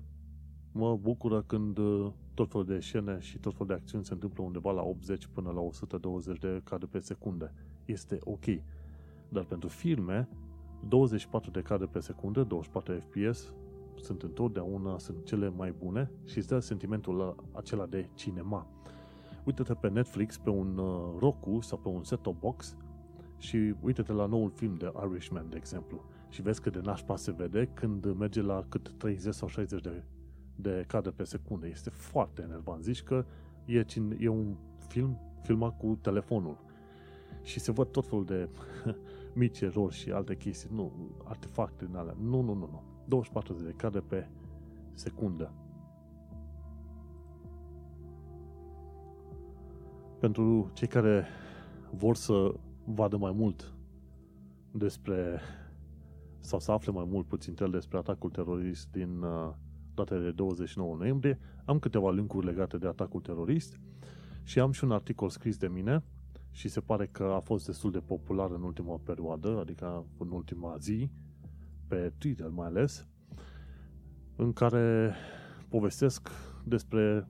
S2: mă bucură când uh, tot felul de scene și tot felul de acțiuni se întâmplă undeva la 80 până la 120 de cadre pe secundă. Este ok. Dar pentru filme, 24 de cadre pe secundă, 24 FPS, sunt întotdeauna sunt cele mai bune și îți dă sentimentul acela de cinema. Uite-te pe Netflix, pe un uh, Roku sau pe un set-top box și uite-te la noul film de Irishman, de exemplu, și vezi cât de nașpa se vede când merge la cât 30 sau 60 de, de cadre pe secundă. Este foarte enervant. Zici că e, e un film filmat cu telefonul și se văd tot felul de mici erori și alte chestii, nu, artefacte din alea. Nu, nu, nu, nu. 24 de cadre pe secundă. Pentru cei care vor să vadă mai mult despre sau să afle mai mult puțin el despre atacul terorist din uh, data de 29 noiembrie, am câteva linkuri legate de atacul terorist și am și un articol scris de mine și se pare că a fost destul de popular în ultima perioadă, adică în ultima zi, pe Twitter mai ales, în care povestesc despre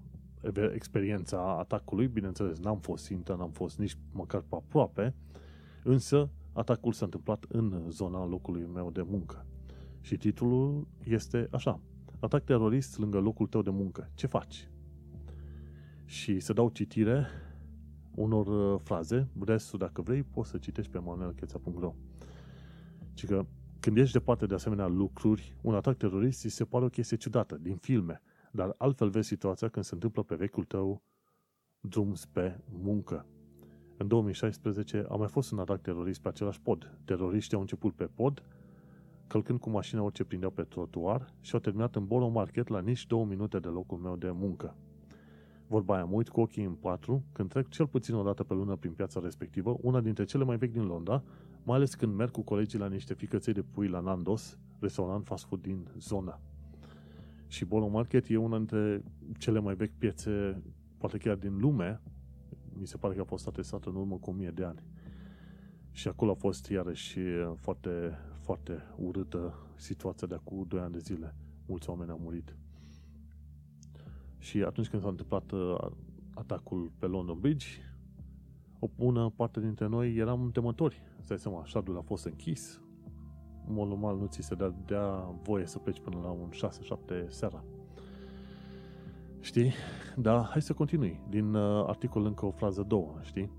S2: experiența atacului. Bineînțeles, n-am fost țintă, n-am fost nici măcar pe aproape, însă atacul s-a întâmplat în zona locului meu de muncă. Și titlul este așa. Atac terorist lângă locul tău de muncă. Ce faci? Și să dau citire unor uh, fraze. Restul, dacă vrei, poți să citești pe manuelcheța.ro Ci că când ești departe de asemenea lucruri, un atac terorist îți se pare o chestie ciudată, din filme. Dar altfel vezi situația când se întâmplă pe vechiul tău drum spre muncă. În 2016 a mai fost un atac terorist pe același pod. Teroriștii au început pe pod, călcând cu mașina orice prindeau pe trotuar și au terminat în Borough Market la nici două minute de locul meu de muncă. Vorba aia, mă uit cu ochii în patru când trec cel puțin o dată pe lună prin piața respectivă, una dintre cele mai vechi din Londra, mai ales când merg cu colegii la niște ficăței de pui la Nandos, restaurant fast food din zona. Și Borough Market e una dintre cele mai vechi piețe, poate chiar din lume, mi se pare că a fost atestată în urmă cu 1000 de ani. Și acolo a fost iarăși foarte, foarte urâtă situația de acum 2 ani de zile. Mulți oameni au murit. Și atunci când s-a întâmplat uh, atacul pe London Bridge, o bună parte dintre noi eram temători. Îți dai seama, șardul a fost închis, în mod normal nu ți se dea, dea voie să pleci până la un 6-7 seara. Știi? Da, hai să continui. Din uh, articol încă o frază două, știi?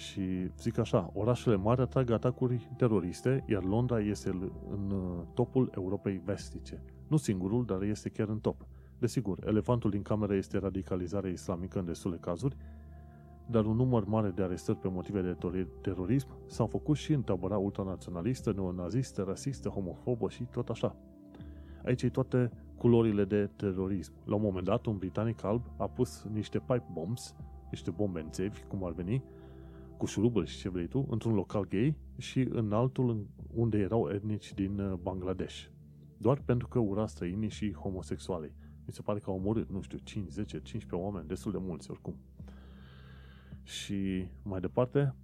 S2: Și zic așa, orașele mari atrag atacuri teroriste, iar Londra este în uh, topul Europei vestice. Nu singurul, dar este chiar în top. Desigur, elefantul din cameră este radicalizarea islamică în destule cazuri, dar un număr mare de arestări pe motive de terorism s-au făcut și în tabăra ultranaționalistă, neonazistă, rasistă, homofobă și tot așa. Aici e toate culorile de terorism. La un moment dat, un britanic alb a pus niște pipe bombs, niște bombe în țevi, cum ar veni, cu șuruburi și ce vrei tu, într-un local gay și în altul unde erau etnici din uh, Bangladesh. Doar pentru că ura străinii și homosexualii. Mi se pare că au omorât, nu știu, 5, 10, 15 oameni, destul de mulți oricum. Și mai departe,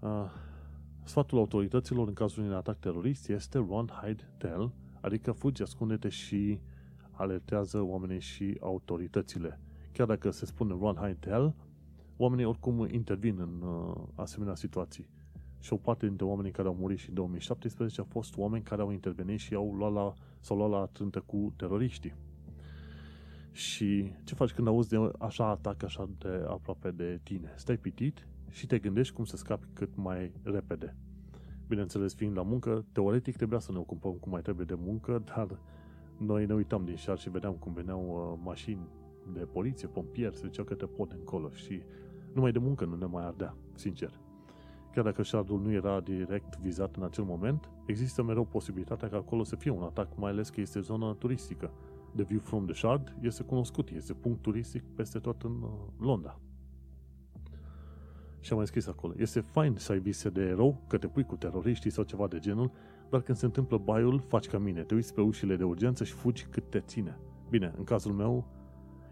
S2: uh, Sfatul autorităților în cazul unui atac terorist este run, hide, tell, adică fugi, ascunde-te și alertează oamenii și autoritățile. Chiar dacă se spune run, hide, tell, oamenii oricum intervin în uh, asemenea situații. Și o parte dintre oamenii care au murit și în 2017 au fost oameni care au intervenit și au luat la, s-au luat la trântă cu teroriștii. Și ce faci când auzi de așa atac așa de aproape de tine? Stai pitit și te gândești cum să scapi cât mai repede. Bineînțeles, fiind la muncă, teoretic trebuia să ne ocupăm cum mai trebuie de muncă, dar noi ne uitam din șar și vedeam cum veneau uh, mașini de poliție, pompieri, se ziceau că te pot încolo și numai de muncă nu ne mai ardea, sincer. Chiar dacă șardul nu era direct vizat în acel moment, există mereu posibilitatea ca acolo să fie un atac, mai ales că este zonă turistică. The View from the Shard este cunoscut, este punct turistic peste tot în uh, Londra. Și am mai scris acolo. Este fain să ai vise de erou, că te pui cu teroriștii sau ceva de genul, dar când se întâmplă baiul, faci ca mine. Te uiți pe ușile de urgență și fugi cât te ține. Bine, în cazul meu,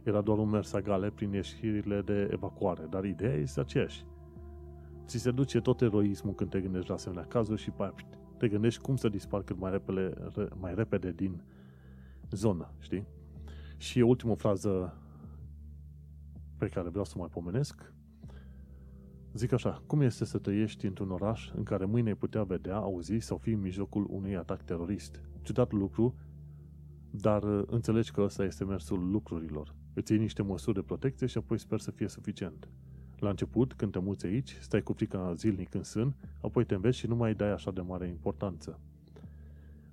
S2: era doar un mers agale prin ieșirile de evacuare, dar ideea este aceeași. Ți se duce tot eroismul când te gândești la asemenea cazuri și te gândești cum să dispar cât mai repede, mai repede din zonă, știi? Și ultima frază pe care vreau să mai pomenesc, zic așa, cum este să trăiești într-un oraș în care mâine ai putea vedea, auzi sau fi în mijlocul unui atac terorist? Ciudat lucru, dar uh, înțelegi că ăsta este mersul lucrurilor. Îți iei niște măsuri de protecție și apoi sper să fie suficient. La început, când te muți aici, stai cu frica zilnic în sân, apoi te înveți și nu mai dai așa de mare importanță.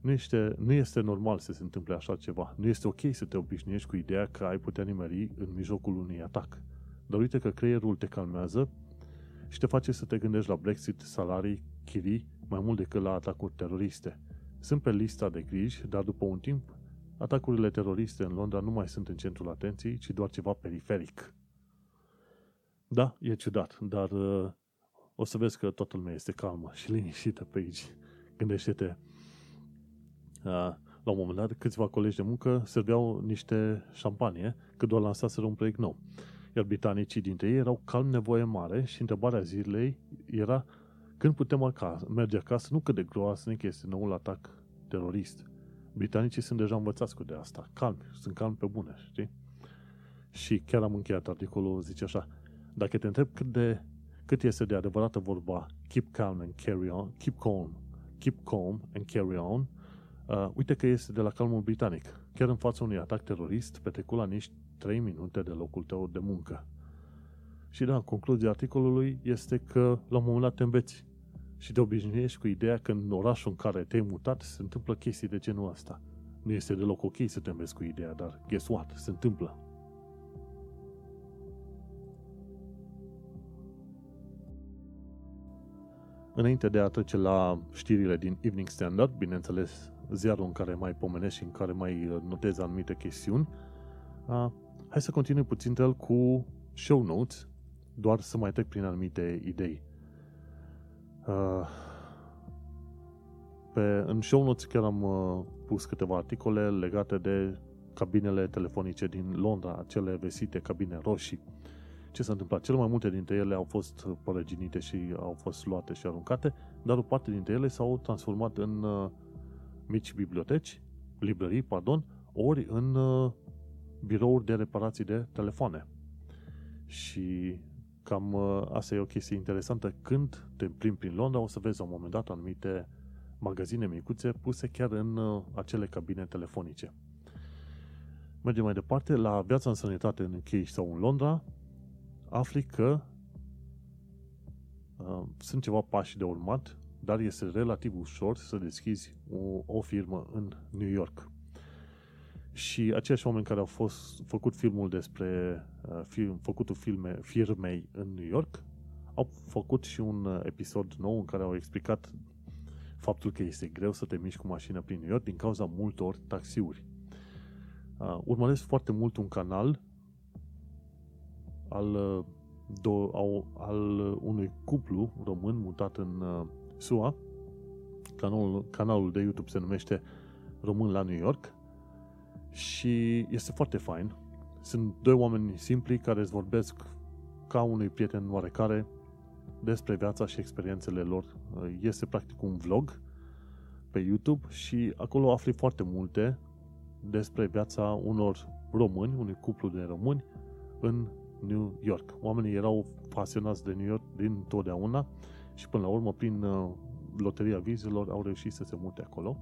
S2: Nu este, nu este normal să se întâmple așa ceva. Nu este ok să te obișnuiești cu ideea că ai putea nimeri în mijlocul unui atac. Dar uite că creierul te calmează și te face să te gândești la Brexit, salarii, chirii, mai mult decât la atacuri teroriste. Sunt pe lista de griji, dar după un timp, atacurile teroriste în Londra nu mai sunt în centrul atenției, ci doar ceva periferic. Da, e ciudat, dar uh, o să vezi că toată lumea este calmă și liniștită pe aici. Gândește-te, uh, la un moment dat, câțiva colegi de muncă serveau niște șampanie, că doar lansaseră un proiect nou. Iar britanicii dintre ei erau calm nevoie mare și întrebarea zilei era când putem acasă, merge acasă, nu cât de groasnic este noul atac terorist. Britanicii sunt deja învățați cu de asta, calmi, sunt calmi pe bune, știi? Și chiar am încheiat articolul, zice așa, dacă te întreb cât, de, cât este de adevărată vorba keep calm and carry on, keep calm, keep calm and carry on, uh, uite că este de la calmul britanic. Chiar în fața unui atac terorist, petrecut la niște 3 minute de locul tău de muncă. Și da, concluzia articolului este că la un moment dat te înveți și te obișnuiești cu ideea că în orașul în care te-ai mutat se întâmplă chestii de genul ăsta. Nu este deloc ok să te înveți cu ideea, dar guess what? Se întâmplă. Înainte de a trece la știrile din Evening Standard, bineînțeles, ziarul în care mai pomenesc și în care mai uh, notez anumite chestiuni, a, hai să continui puțin el cu show notes, doar să mai trec prin anumite idei. A, pe, în show notes chiar am uh, pus câteva articole legate de cabinele telefonice din Londra, acele vesite cabine roșii ce s-a întâmplat? Cel mai multe dintre ele au fost părăginite și au fost luate și aruncate, dar o parte dintre ele s-au transformat în uh, mici biblioteci, librării, pardon, ori în uh, birouri de reparații de telefoane. Și cam uh, asta e o chestie interesantă. Când te plimbi prin Londra, o să vezi la un moment dat anumite magazine micuțe puse chiar în uh, acele cabine telefonice. Mergem mai departe, la viața în sănătate în Cage sau în Londra, afli că uh, sunt ceva pași de urmat, dar este relativ ușor să deschizi o, o firmă în New York. Și aceiași oameni care au fost făcut filmul despre uh, film, făcutul filme firmei în New York au făcut și un uh, episod nou în care au explicat faptul că este greu să te miști cu mașina prin New York din cauza multor taxiuri. Uh, urmăresc foarte mult un canal al, uh, do, al, al unui cuplu român mutat în uh, SUA. Canalul, canalul de YouTube se numește Român la New York și este foarte fain. Sunt doi oameni simpli care îți vorbesc ca unui prieten oarecare despre viața și experiențele lor. Este practic un vlog pe YouTube și acolo afli foarte multe despre viața unor români, unui cuplu de români în New York. Oamenii erau pasionați de New York din totdeauna și până la urmă, prin uh, loteria vizelor, au reușit să se mute acolo.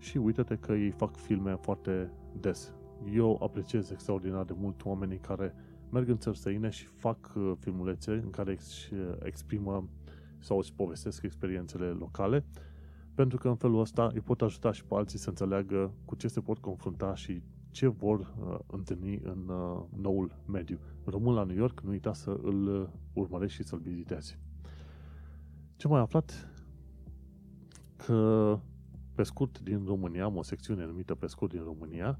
S2: Și uite-te că ei fac filme foarte des. Eu apreciez extraordinar de mult oamenii care merg în țări străine și fac uh, filmulețe în care își uh, exprimă sau își povestesc experiențele locale, pentru că în felul ăsta îi pot ajuta și pe alții să înțeleagă cu ce se pot confrunta și ce vor uh, întâlni în uh, noul mediu. Rămân la New York, nu uita să îl uh, urmărești și să-l vizitezi. Ce mai aflat? Că pe scurt din România, am o secțiune numită pe scurt din România,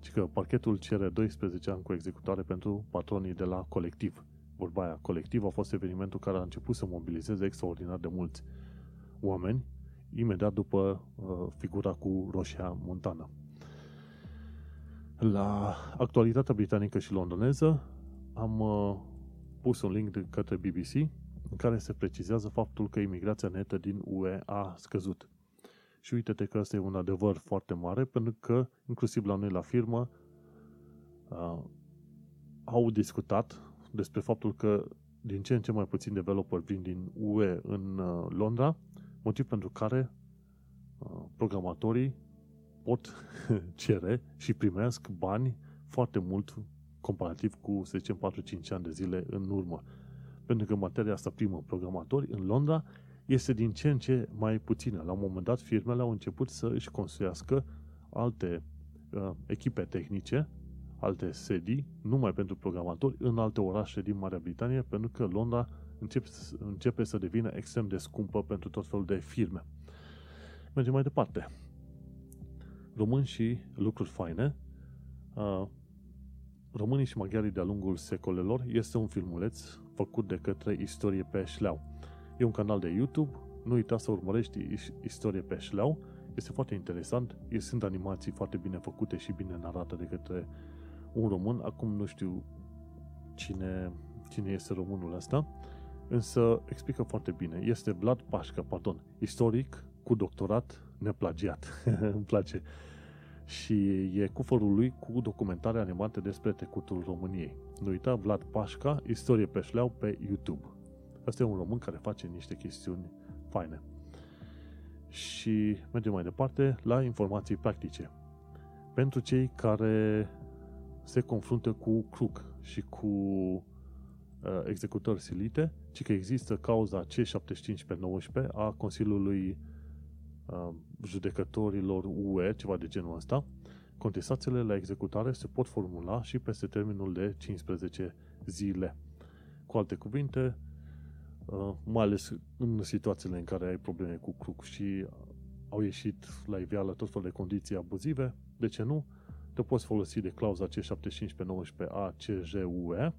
S2: ci că parchetul cere 12 ani cu executare pentru patronii de la colectiv. Vorba aia, colectiv a fost evenimentul care a început să mobilizeze extraordinar de mulți oameni imediat după uh, figura cu roșia montană. La actualitatea britanică și londoneză am uh, pus un link de către BBC în care se precizează faptul că imigrația netă din UE a scăzut. Și uite-te că asta e un adevăr foarte mare, pentru că inclusiv la noi la firmă uh, au discutat despre faptul că din ce în ce mai puțin developeri vin din UE în uh, Londra, motiv pentru care uh, programatorii pot cere și primesc bani foarte mult comparativ cu, să zicem, 4-5 ani de zile în urmă. Pentru că materia asta primă programatori în Londra este din ce în ce mai puțină. La un moment dat, firmele au început să își construiască alte uh, echipe tehnice, alte sedii, numai pentru programatori, în alte orașe din Marea Britanie, pentru că Londra începe, începe să devină extrem de scumpă pentru tot felul de firme. Mergem mai departe români și lucruri faine. Uh, Românii și maghiarii de-a lungul secolelor este un filmuleț făcut de către Istorie pe Șleau. E un canal de YouTube, nu uita să urmărești Istorie pe Șleau, este foarte interesant, sunt animații foarte bine făcute și bine narate de către un român, acum nu știu cine, cine este românul ăsta, însă explică foarte bine. Este Vlad Pașca, pardon, istoric cu doctorat neplagiat. Îmi place. Și e cufărul lui cu documentare animate despre trecutul României. Nu uita, Vlad Pașca, Istorie pe șleau pe YouTube. Asta e un român care face niște chestiuni faine. Și mergem mai departe la informații practice. Pentru cei care se confruntă cu CRUC și cu uh, executări silite, ci că există cauza C75 pe 19 a Consiliului uh, judecătorilor UE, ceva de genul ăsta, contestațiile la executare se pot formula și peste termenul de 15 zile. Cu alte cuvinte, uh, mai ales în situațiile în care ai probleme cu cruc și au ieșit la iveală tot felul de condiții abuzive, de ce nu? Te poți folosi de clauza C75 pe 19 a CJUE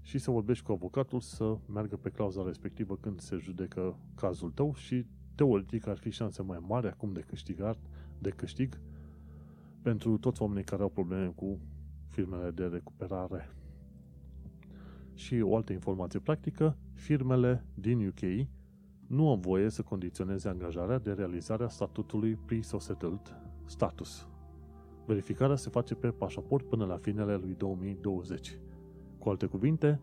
S2: și să vorbești cu avocatul să meargă pe clauza respectivă când se judecă cazul tău și teoretic ar fi șanse mai mari acum de câștigat, de câștig pentru toți oamenii care au probleme cu firmele de recuperare. Și o altă informație practică, firmele din UK nu au voie să condiționeze angajarea de realizarea statutului pre-settled status. Verificarea se face pe pașaport până la finele lui 2020. Cu alte cuvinte,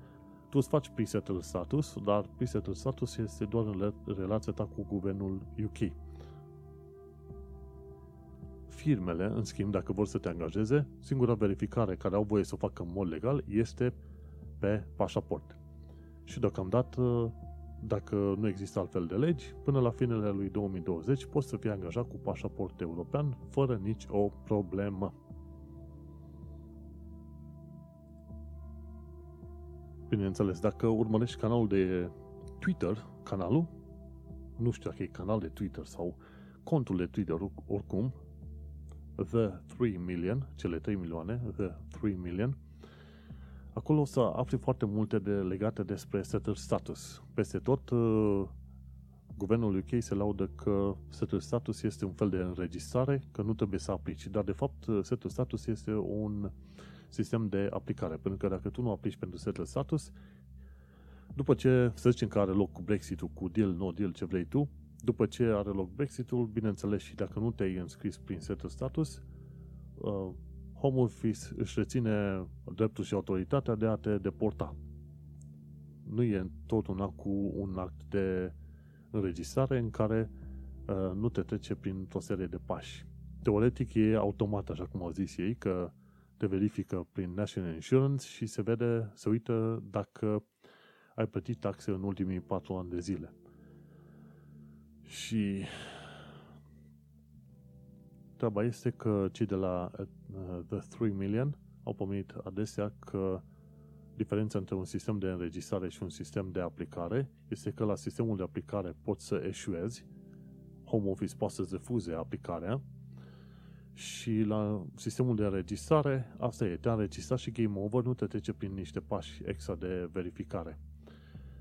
S2: tu îți faci presetul status, dar presetul status este doar în relația ta cu guvernul UK. Firmele, în schimb, dacă vor să te angajeze, singura verificare care au voie să o facă în mod legal este pe pașaport. Și deocamdată, dacă nu există altfel de legi, până la finele lui 2020 poți să fii angajat cu pașaport european fără nici o problemă. Bineînțeles, dacă urmărești canalul de Twitter, canalul, nu știu dacă e canal de Twitter sau contul de Twitter, oricum, The 3 Million, cele 3 milioane, The 3 Million, acolo o să afli foarte multe de legate despre setter status. Peste tot, uh, guvernul UK se laudă că setter status este un fel de înregistrare, că nu trebuie să aplici, dar de fapt setter status este un sistem de aplicare. Pentru că dacă tu nu aplici pentru settle status, După ce, să zicem că are loc cu Brexit-ul, cu deal, no deal, ce vrei tu, după ce are loc Brexit-ul, bineînțeles și dacă nu te-ai înscris prin setul status, uh, Home Office își reține dreptul și autoritatea de a te deporta. Nu e tot un act cu un act de înregistrare în care uh, nu te trece prin o serie de pași. Teoretic e automat, așa cum au zis ei, că te verifică prin National Insurance și se vede, se uită dacă ai plătit taxe în ultimii 4 ani de zile. Și treaba este că cei de la uh, The 3 Million au pomenit adesea că diferența între un sistem de înregistrare și un sistem de aplicare este că la sistemul de aplicare poți să eșuezi, Home Office poate să refuze aplicarea și la sistemul de înregistrare, asta e, te-a înregistrat și game over, nu te trece prin niște pași extra de verificare.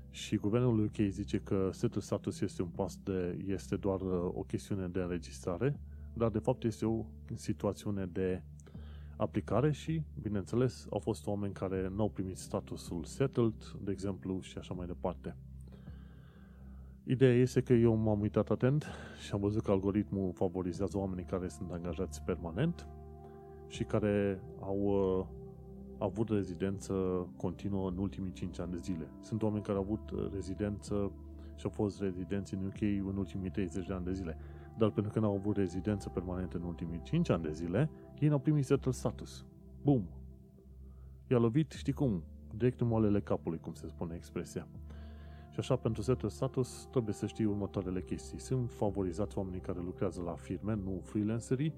S2: Și guvernul UK zice că setul status este un pas de, este doar uh, o chestiune de înregistrare, dar de fapt este o situațiune de aplicare și, bineînțeles, au fost oameni care nu au primit statusul settled, de exemplu, și așa mai departe. Ideea este că eu m-am uitat atent și am văzut că algoritmul favorizează oamenii care sunt angajați permanent și care au uh, avut rezidență continuă în ultimii 5 ani de zile. Sunt oameni care au avut uh, rezidență și au fost rezidenți în UK în ultimii 30 de ani de zile. Dar pentru că n-au avut rezidență permanentă în ultimii 5 ani de zile, ei n-au primit settled status. Bum! I-a lovit, știi cum? Direct în moalele capului, cum se spune expresia. Și așa, pentru settled status, trebuie să știi următoarele chestii. Sunt favorizați oamenii care lucrează la firme, nu freelancerii.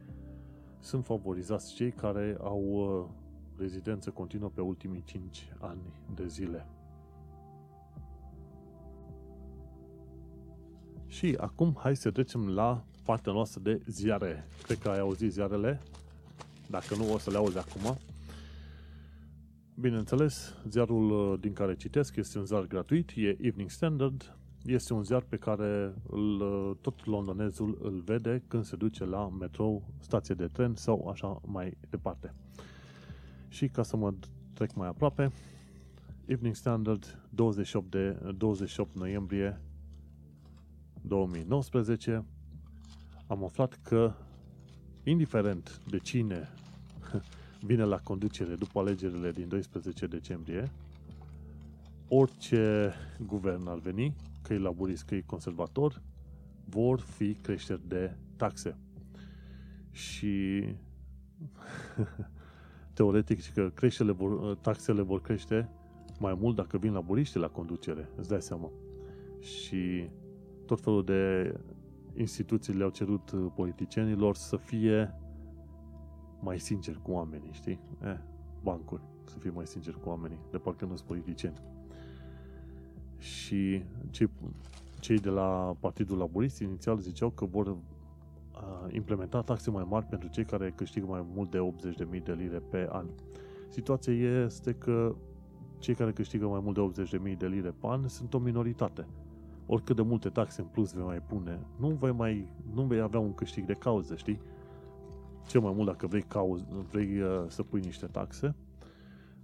S2: Sunt favorizați cei care au uh, rezidență continuă pe ultimii 5 ani de zile. Și acum hai să trecem la partea noastră de ziare. Cred că ai auzit ziarele. Dacă nu, o să le auzi acum. Bineînțeles, ziarul uh, din care citesc este un ziar gratuit, e Evening Standard. Este un ziar pe care îl, uh, tot londonezul îl vede când se duce la metrou, stație de tren sau așa mai departe. Și ca să mă trec mai aproape, Evening Standard 28, de, 28 noiembrie 2019 am aflat că indiferent de cine vine la conducere după alegerile din 12 decembrie, orice guvern ar veni, că e laburist, că e conservator, vor fi creșteri de taxe. Și teoretic că creștele vor, taxele vor crește mai mult dacă vin laburiștii la conducere, îți dai seama. Și tot felul de instituții le-au cerut uh, politicienilor să fie mai sinceri cu oamenii, știi? Eh, bancuri, să fie mai sinceri cu oamenii, de parcă nu sunt politicieni. Și cei, cei de la Partidul Laborist inițial ziceau că vor uh, implementa taxe mai mari pentru cei care câștigă mai mult de 80.000 de lire pe an. Situația este că cei care câștigă mai mult de 80.000 de lire pe an sunt o minoritate oricât de multe taxe în plus vei mai pune, nu vei, mai, nu vei avea un câștig de cauză, știi? Cel mai mult dacă vrei, cauz, vrei uh, să pui niște taxe,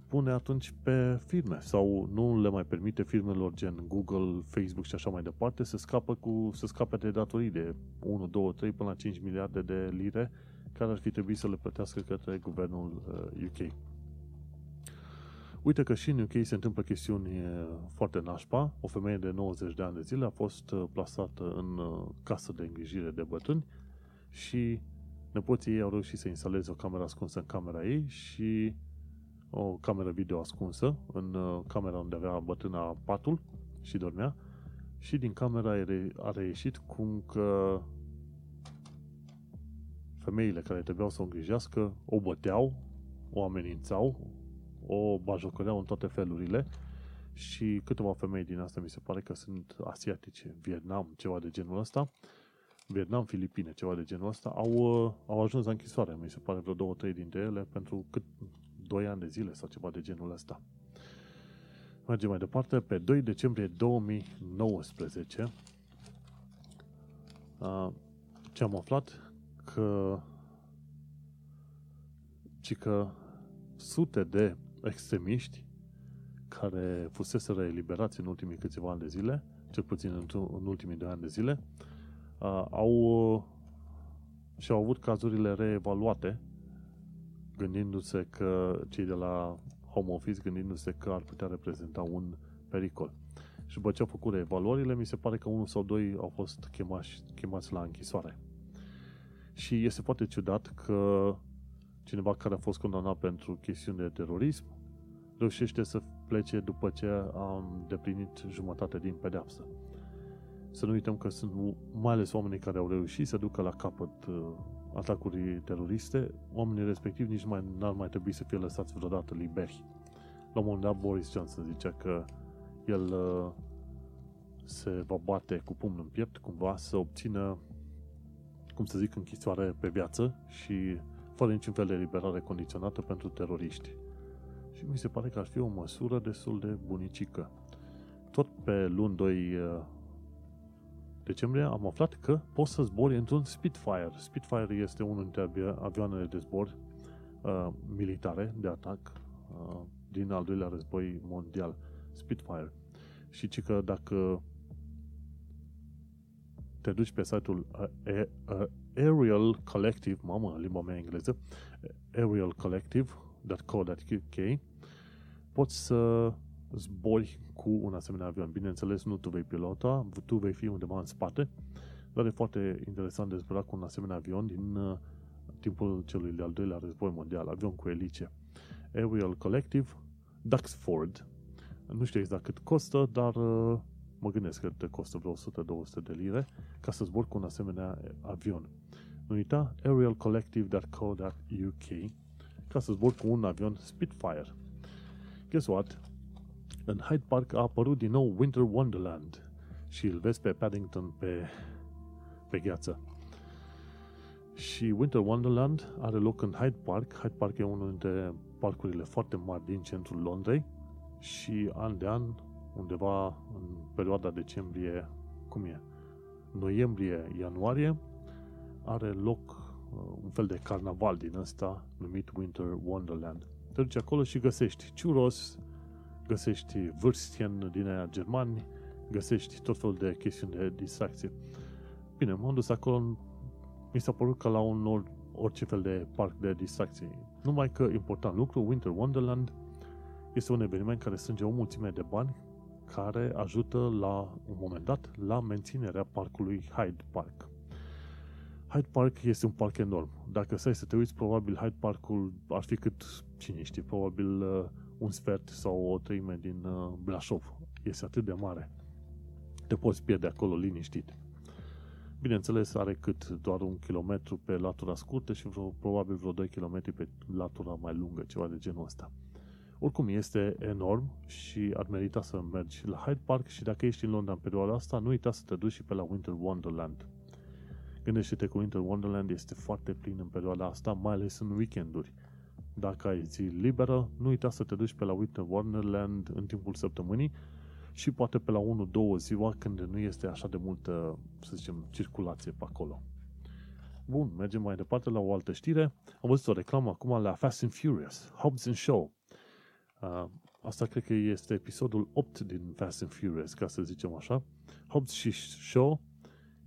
S2: pune atunci pe firme sau nu le mai permite firmelor gen Google, Facebook și așa mai departe să, scapă cu, să scape de datorii de 1, 2, 3 până la 5 miliarde de lire care ar fi trebuit să le plătească către guvernul UK. Uh, Uite că și în UK se întâmplă chestiuni foarte nașpa. O femeie de 90 de ani de zile a fost plasată în casă de îngrijire de bătrâni și nepoții ei au reușit să instaleze o cameră ascunsă în camera ei și o cameră video ascunsă în camera unde avea bătrâna patul și dormea și din camera a reieșit cum că femeile care trebuiau să o îngrijească o băteau, o amenințau, o bajocăreau în toate felurile și câteva femei din asta mi se pare că sunt asiatice, Vietnam, ceva de genul ăsta, Vietnam, Filipine, ceva de genul ăsta, au, uh, au ajuns la închisoare, mi se pare vreo două, trei dintre ele, pentru cât 2 ani de zile sau ceva de genul ăsta. Mergem mai departe, pe 2 decembrie 2019, ce am aflat că ci că sute de extremiști care fusese eliberați în ultimii câțiva ani de zile, cel puțin în, în ultimii doi ani de zile, uh, au și-au avut cazurile reevaluate, gândindu-se că cei de la Home Office, gândindu-se că ar putea reprezenta un pericol. Și după ce au făcut evaluările, mi se pare că unul sau doi au fost chemați, chemați la închisoare. Și este foarte ciudat că cineva care a fost condamnat pentru chestiuni de terorism reușește să plece după ce a îndeplinit jumătate din pedeapsă. Să nu uităm că sunt mai ales oamenii care au reușit să ducă la capăt uh, atacuri teroriste, oamenii respectivi nici mai, n-ar mai trebui să fie lăsați vreodată liberi. La un moment dat Boris Johnson zicea că el uh, se va bate cu pumnul în piept cumva să obțină, cum să zic, închisoare pe viață și fără niciun fel de liberare condiționată pentru teroriști. Și mi se pare că ar fi o măsură destul de bunicică. Tot pe luni 2 uh, decembrie am aflat că poți să zbori într-un Spitfire. Spitfire este unul dintre avioanele de zbor uh, militare de atac uh, din al doilea război mondial. Spitfire. Și ci că dacă te duci pe site-ul uh, uh, Aerial Collective, mamă, limba mea engleză, aerialcollective.co.uk, poți să zbori cu un asemenea avion. Bineînțeles, nu tu vei pilota, tu vei fi undeva în spate, dar e foarte interesant de zburat cu un asemenea avion din uh, timpul celui de-al doilea război mondial, avion cu elice. Aerial Collective, Duxford. Nu știu exact cât costă, dar uh, mă gândesc că te costă vreo 100-200 de lire ca să zbor cu un asemenea avion. Nu uita aerialcollective.co.uk ca să zbor cu un avion Spitfire. Guess what? în Hyde Park a apărut din nou Winter Wonderland și îl vezi pe Paddington pe, pe gheață. Și Winter Wonderland are loc în Hyde Park. Hyde Park e unul dintre parcurile foarte mari din centrul Londrei și an de an, undeva în perioada decembrie, cum e? Noiembrie, ianuarie, are loc uh, un fel de carnaval din ăsta numit Winter Wonderland. Te duci acolo și găsești churros, găsești vârstien din aia germani, găsești tot felul de chestiuni de distracție. Bine, m-am dus acolo, mi s-a părut ca la un or, orice fel de parc de distracție. Numai că, important lucru, Winter Wonderland este un eveniment care strânge o mulțime de bani care ajută la un moment dat la menținerea parcului Hyde Park. Hyde Park este un parc enorm. Dacă stai să te uiți, probabil Hyde Parkul ar fi cât, cine știe, probabil uh, un sfert sau o treime din uh, Brașov. Este atât de mare. Te poți pierde acolo liniștit. Bineînțeles, are cât doar un kilometru pe latura scurtă și vreo, probabil vreo 2 km pe latura mai lungă, ceva de genul ăsta. Oricum, este enorm și ar merita să mergi la Hyde Park și dacă ești în Londra în perioada asta, nu uita să te duci și pe la Winter Wonderland. Gândește-te că Winter Wonderland este foarte plin în perioada asta, mai ales în weekenduri. Dacă ai zi liberă, nu uita să te duci pe la Winter Wonderland în timpul săptămânii și poate pe la 1-2 ziua când nu este așa de multă, să zicem, circulație pe acolo. Bun, mergem mai departe la o altă știre. Am văzut o reclamă acum la Fast and Furious, Hobbs and Show. Uh, asta cred că este episodul 8 din Fast and Furious, ca să zicem așa. Hobbs și Show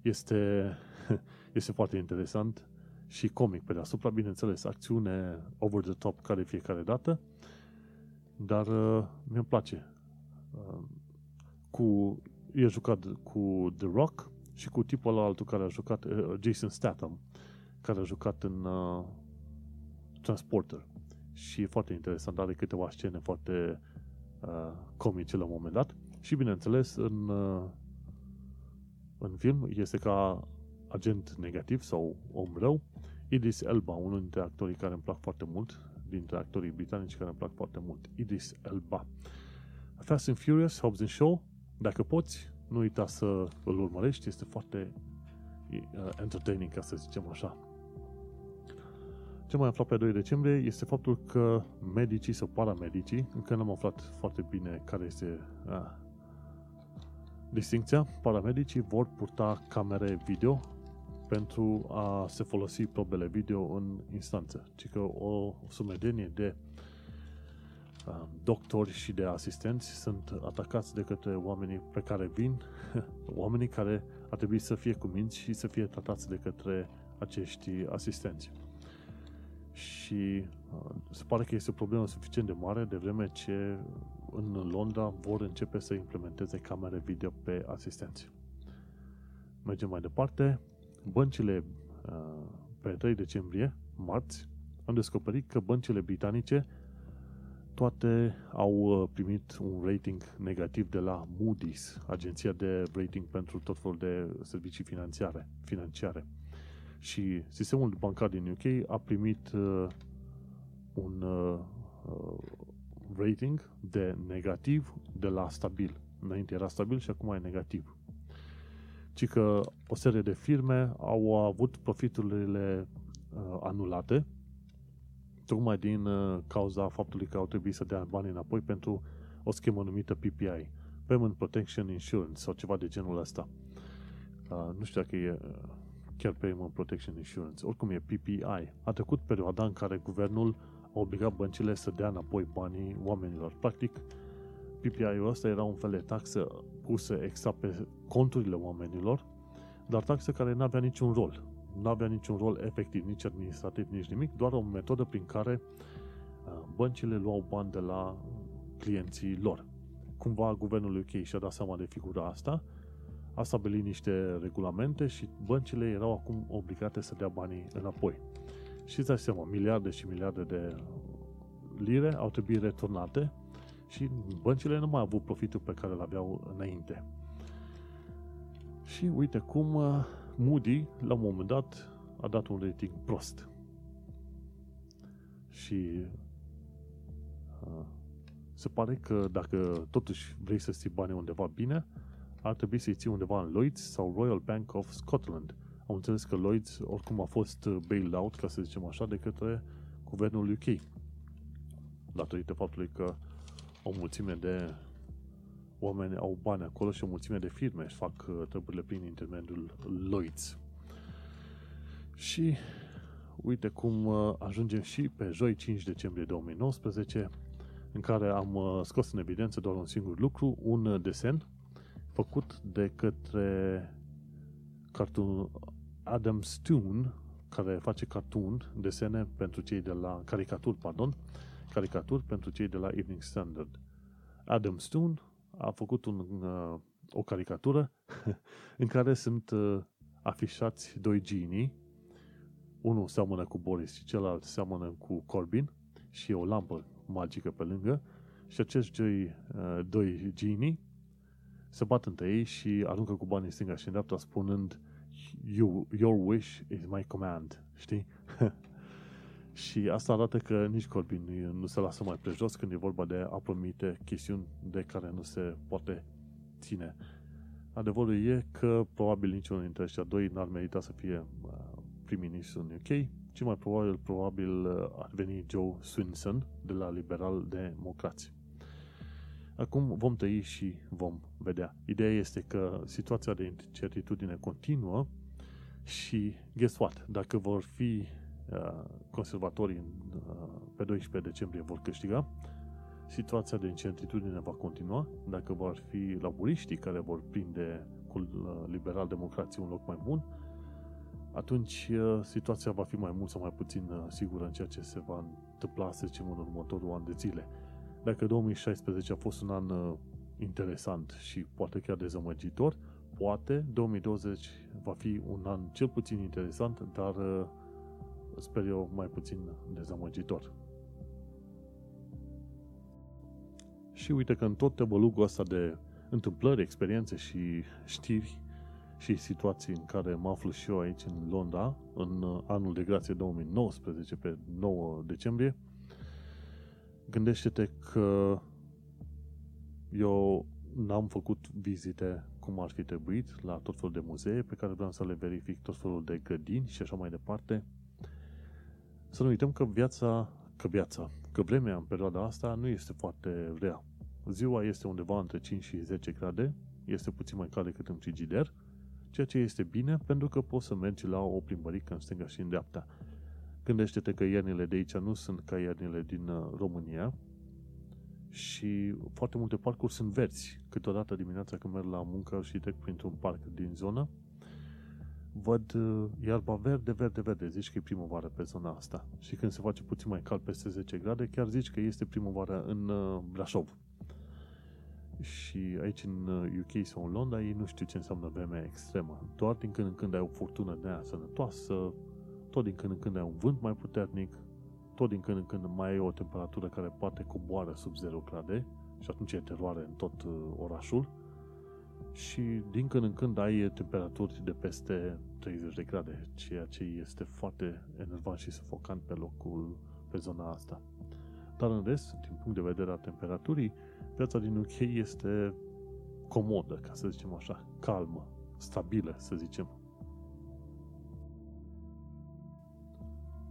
S2: este, este foarte interesant și comic pe deasupra, bineînțeles, acțiune over the top care fiecare dată, dar uh, mi-mi place. Uh, cu, e jucat cu The Rock și cu tipul ăla altul care a jucat, uh, Jason Statham, care a jucat în uh, Transporter. Și e foarte interesant, are câteva scene foarte uh, comice la un moment dat. Și bineînțeles, în, uh, în film este ca agent negativ sau om rău, Idris Elba, unul dintre actorii care îmi plac foarte mult, dintre actorii britanici care îmi plac foarte mult, Idris Elba. Fast and Furious, Hobbs and Show, dacă poți, nu uita să îl urmărești, este foarte uh, entertaining, ca să zicem așa. Ce mai aflat pe 2 decembrie este faptul că medicii sau paramedicii, încă n-am aflat foarte bine care este uh, distincția, paramedicii vor purta camere video pentru a se folosi probele video în instanță. Ci că o sumedenie de uh, doctori și de asistenți sunt atacați de către oamenii pe care vin, oamenii care ar trebui să fie cuminți și să fie tratați de către acești asistenți. Și uh, se pare că este o problemă suficient de mare de vreme ce în Londra vor începe să implementeze camere video pe asistenți. Mergem mai departe. Băncile uh, pe 3 decembrie, marți, am descoperit că băncile britanice toate au uh, primit un rating negativ de la Moody's, agenția de rating pentru tot felul de servicii financiare. financiare. Și sistemul bancar din UK a primit uh, un uh, uh, rating de negativ de la stabil. Înainte era stabil și acum e negativ. Ci că o serie de firme au avut profiturile uh, anulate tocmai din uh, cauza faptului că au trebuit să dea bani înapoi pentru o schemă numită PPI, Payment Protection Insurance sau ceva de genul ăsta. Uh, nu știu dacă e uh, chiar Payment Protection Insurance, oricum e PPI. A trecut perioada în care guvernul a obligat băncile să dea înapoi banii oamenilor. Practic, PPI-ul ăsta era un fel de taxă pusă exact pe conturile oamenilor, dar taxă care nu avea niciun rol nu avea niciun rol efectiv, nici administrativ, nici nimic, doar o metodă prin care uh, băncile luau bani de la clienții lor. Cumva guvernul UK și-a dat seama de figura asta, a stabilit niște regulamente și băncile erau acum obligate să dea banii înapoi. Și îți dai seama, miliarde și miliarde de lire au trebuit returnate și băncile nu mai au avut profitul pe care îl aveau înainte. Și uite cum uh, Moody, la un moment dat, a dat un rating prost. Și uh, se pare că dacă totuși vrei să ții banii undeva bine, ar trebui să-i ții undeva în Lloyds sau Royal Bank of Scotland. Am înțeles că Lloyds oricum a fost bailed out, ca să zicem așa, de către guvernul UK. Datorită faptului că o mulțime de oameni au bani acolo și o mulțime de firme își fac uh, treburile prin intermediul Lloyds. Și uite cum uh, ajungem și pe joi 5 decembrie 2019 în care am uh, scos în evidență doar un singur lucru, un desen făcut de către cartoon Adam Stone, care face cartoon, desene pentru cei de la caricaturi, pardon, caricaturi pentru cei de la Evening Standard. Adam Stone a făcut un, uh, o caricatură în care sunt uh, afișați doi genii. Unul seamănă cu Boris și celălalt seamănă cu Corbin și e o lampă magică pe lângă și acești doi, uh, doi genii se bat între ei și aruncă cu banii în stânga și în dreapta spunând you, Your wish is my command. Știi? Și asta arată că nici Corbyn nu se lasă mai prejos când e vorba de a promite chestiuni de care nu se poate ține. Adevărul e că probabil niciunul dintre ăștia doi n-ar merita să fie uh, prim-ministru în UK, ci mai probabil, probabil uh, ar veni Joe Swinson de la Liberal Democrați. Acum vom tăi și vom vedea. Ideea este că situația de incertitudine continuă și guess what? Dacă vor fi Uh, conservatorii uh, pe 12 decembrie vor câștiga, situația de incertitudine va continua, dacă vor fi laburiștii care vor prinde cu uh, liberal-democrații un loc mai bun, atunci situația va fi mai mult sau mai puțin sigură în ceea ce se va întâmpla, să zicem, în următorul an de zile. Dacă 2016 a fost un an interesant și poate chiar dezamăgitor, poate 2020 va fi un an cel puțin interesant, dar sper eu, mai puțin dezamăgitor. Și uite că în tot tăbălugul ăsta de întâmplări, experiențe și știri și situații în care mă aflu și eu aici în Londra, în anul de grație 2019, pe 9 decembrie, gândește-te că eu n-am făcut vizite cum ar fi trebuit la tot felul de muzee pe care vreau să le verific, tot felul de grădini și așa mai departe, să nu uităm că viața, că viața, că vremea în perioada asta nu este foarte rea. Ziua este undeva între 5 și 10 grade, este puțin mai cald decât în frigider, ceea ce este bine pentru că poți să mergi la o plimbărică în stânga și în dreapta. Gândește-te că iernile de aici nu sunt ca iernile din uh, România și foarte multe parcuri sunt verzi. Câteodată dimineața când merg la muncă și trec printr-un parc din zonă, văd uh, iarba verde, verde, verde. Zici că e primăvară pe zona asta. Și când se face puțin mai cald, peste 10 grade, chiar zici că este primăvară în uh, Brașov. Și aici în UK uh, sau în Londra, ei nu știu ce înseamnă vreme extremă. Doar din când în când ai o furtună de aia sănătoasă, tot din când în când ai un vânt mai puternic, tot din când în când mai ai o temperatură care poate coboară sub 0 grade și atunci e teroare în tot orașul și din când în când ai temperaturi de peste 30 de grade, ceea ce este foarte enervant și sufocant pe locul, pe zona asta. Dar în rest, din punct de vedere a temperaturii, viața din UK este comodă, ca să zicem așa, calmă, stabilă, să zicem.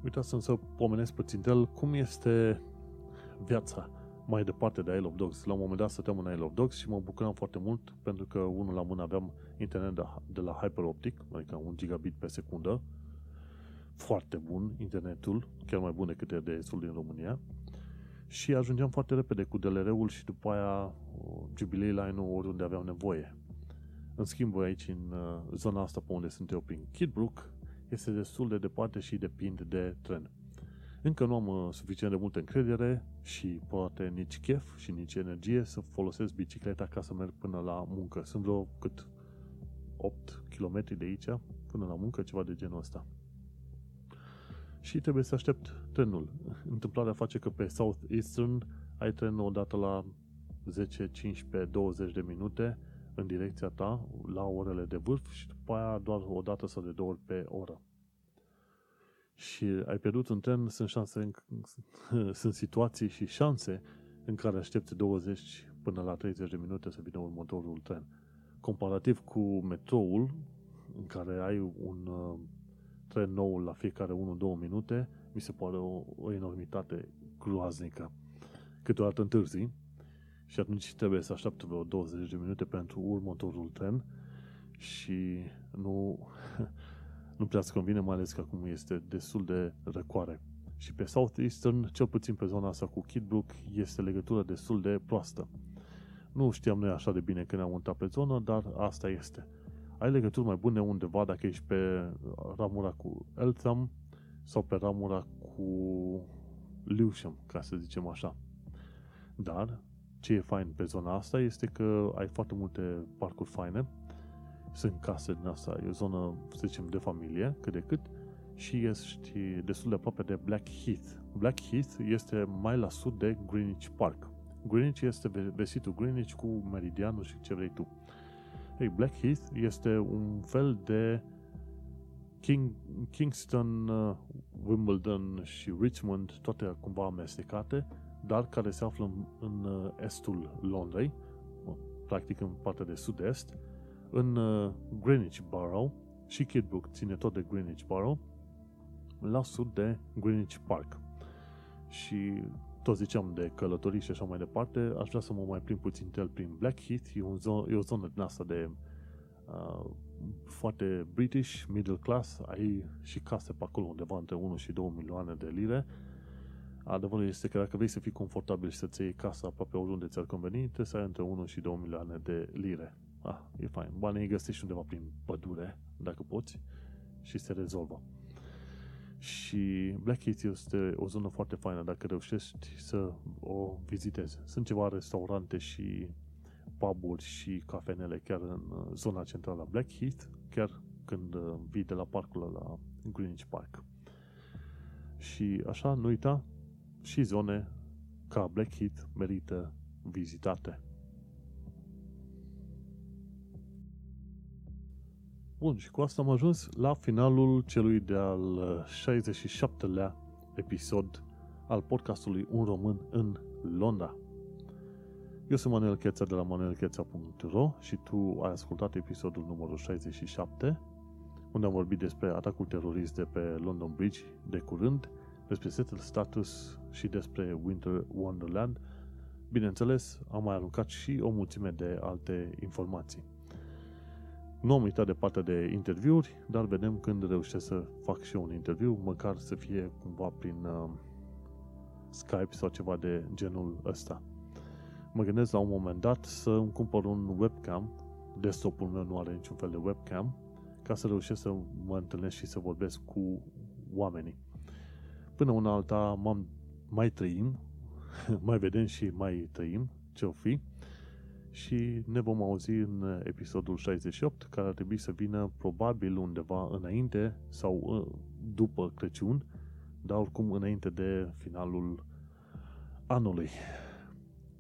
S2: Uitați să pomenesc puțin cum este viața mai departe de Isle of Dogs. La un moment dat stăteam în Isle of Dogs și mă bucuram foarte mult pentru că unul la mână aveam internet de, de la Hyperoptic, adică un gigabit pe secundă. Foarte bun internetul, chiar mai bun decât de estul din România. Și ajungeam foarte repede cu DLR-ul și după aia Jubilee Line-ul oriunde aveam nevoie. În schimb, aici, în uh, zona asta pe unde sunt eu, prin Kidbrook, este destul de departe și depind de tren. Încă nu am uh, suficient de multă încredere și poate nici chef și nici energie să folosesc bicicleta ca să merg până la muncă. Sunt vreo cât 8 km de aici până la muncă, ceva de genul ăsta. Și trebuie să aștept trenul. Întâmplarea face că pe South Eastern ai trenul odată la 10, 15, 20 de minute în direcția ta la orele de vârf și după aia doar o dată sau de două ori pe oră și ai pierdut un tren, sunt șanse, sunt situații și șanse în care aștepți 20 până la 30 de minute să vină următorul tren. Comparativ cu metroul, în care ai un uh, tren nou la fiecare 1-2 minute, mi se pare o, o enormitate groaznică. Câteodată întârzi și atunci trebuie să aștept vreo 20 de minute pentru următorul tren și nu nu prea îți convine, mai ales că acum este destul de răcoare. Și pe Southeastern, cel puțin pe zona asta cu Kidbrook, este legătura destul de proastă. Nu știam noi așa de bine când am mutat pe zonă, dar asta este. Ai legături mai bune undeva dacă ești pe ramura cu Eltham sau pe ramura cu Lewisham, ca să zicem așa. Dar ce e fain pe zona asta este că ai foarte multe parcuri faine, sunt case din asta, e o zonă, să zicem, de familie, cât de cât, și ești destul de aproape de Blackheath. Blackheath este mai la sud de Greenwich Park. Greenwich este vestitul Greenwich cu meridianul și ce vrei tu. Hey, Blackheath este un fel de King, Kingston, uh, Wimbledon și Richmond, toate cumva amestecate, dar care se află în, în uh, estul Londrei, practic în partea de sud-est, în uh, Greenwich Borough și Kidbrook ține tot de Greenwich Borough, la sud de Greenwich Park. Și tot ziceam de călătorii și așa mai departe, aș vrea să mă mai plimb puțin el prin Blackheath, e, un zo- e o zonă din asta de uh, foarte British, middle class, ai și case pe acolo undeva între 1 și 2 milioane de lire. Adevărul este că dacă vrei să fii confortabil și să-ți iei casa aproape oriunde ți-ar conveni, trebuie să ai între 1 și 2 milioane de lire ah, e fain. Banii îi găsești undeva prin pădure, dacă poți, și se rezolvă. Și Blackheath este o zonă foarte faină dacă reușești să o vizitezi. Sunt ceva restaurante și puburi și cafenele chiar în uh, zona centrală a Blackheath, chiar când uh, vii de la parcul la Greenwich Park. Și așa, nu uita, și zone ca Blackheath merită vizitate. Bun, și cu asta am ajuns la finalul celui de-al 67-lea uh, episod al podcastului Un Român în Londra. Eu sunt Manuel Cheța de la manuelcheța.ro și tu ai ascultat episodul numărul 67, unde am vorbit despre atacul terorist de pe London Bridge de curând, despre setul status și despre Winter Wonderland. Bineînțeles, am mai aruncat și o mulțime de alte informații. Nu am uitat de partea de interviuri, dar vedem când reușesc să fac și eu un interviu, măcar să fie cumva prin uh, Skype sau ceva de genul ăsta. mă gândesc la un moment dat să îmi cumpăr un webcam, desktopul meu nu are niciun fel de webcam, ca să reușesc să mă întâlnesc și să vorbesc cu oamenii. Până una alta m-am, mai trăim, mai vedem și mai trăim ce o fi și ne vom auzi în episodul 68 care ar trebui să vină probabil undeva înainte sau uh, după Crăciun, dar oricum înainte de finalul anului.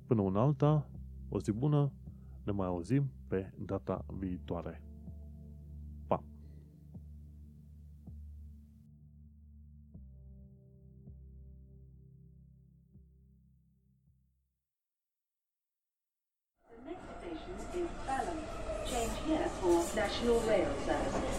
S2: Până una alta, o zi bună, ne mai auzim pe data viitoare.
S1: Station is Balham. Change here for National Rail Services.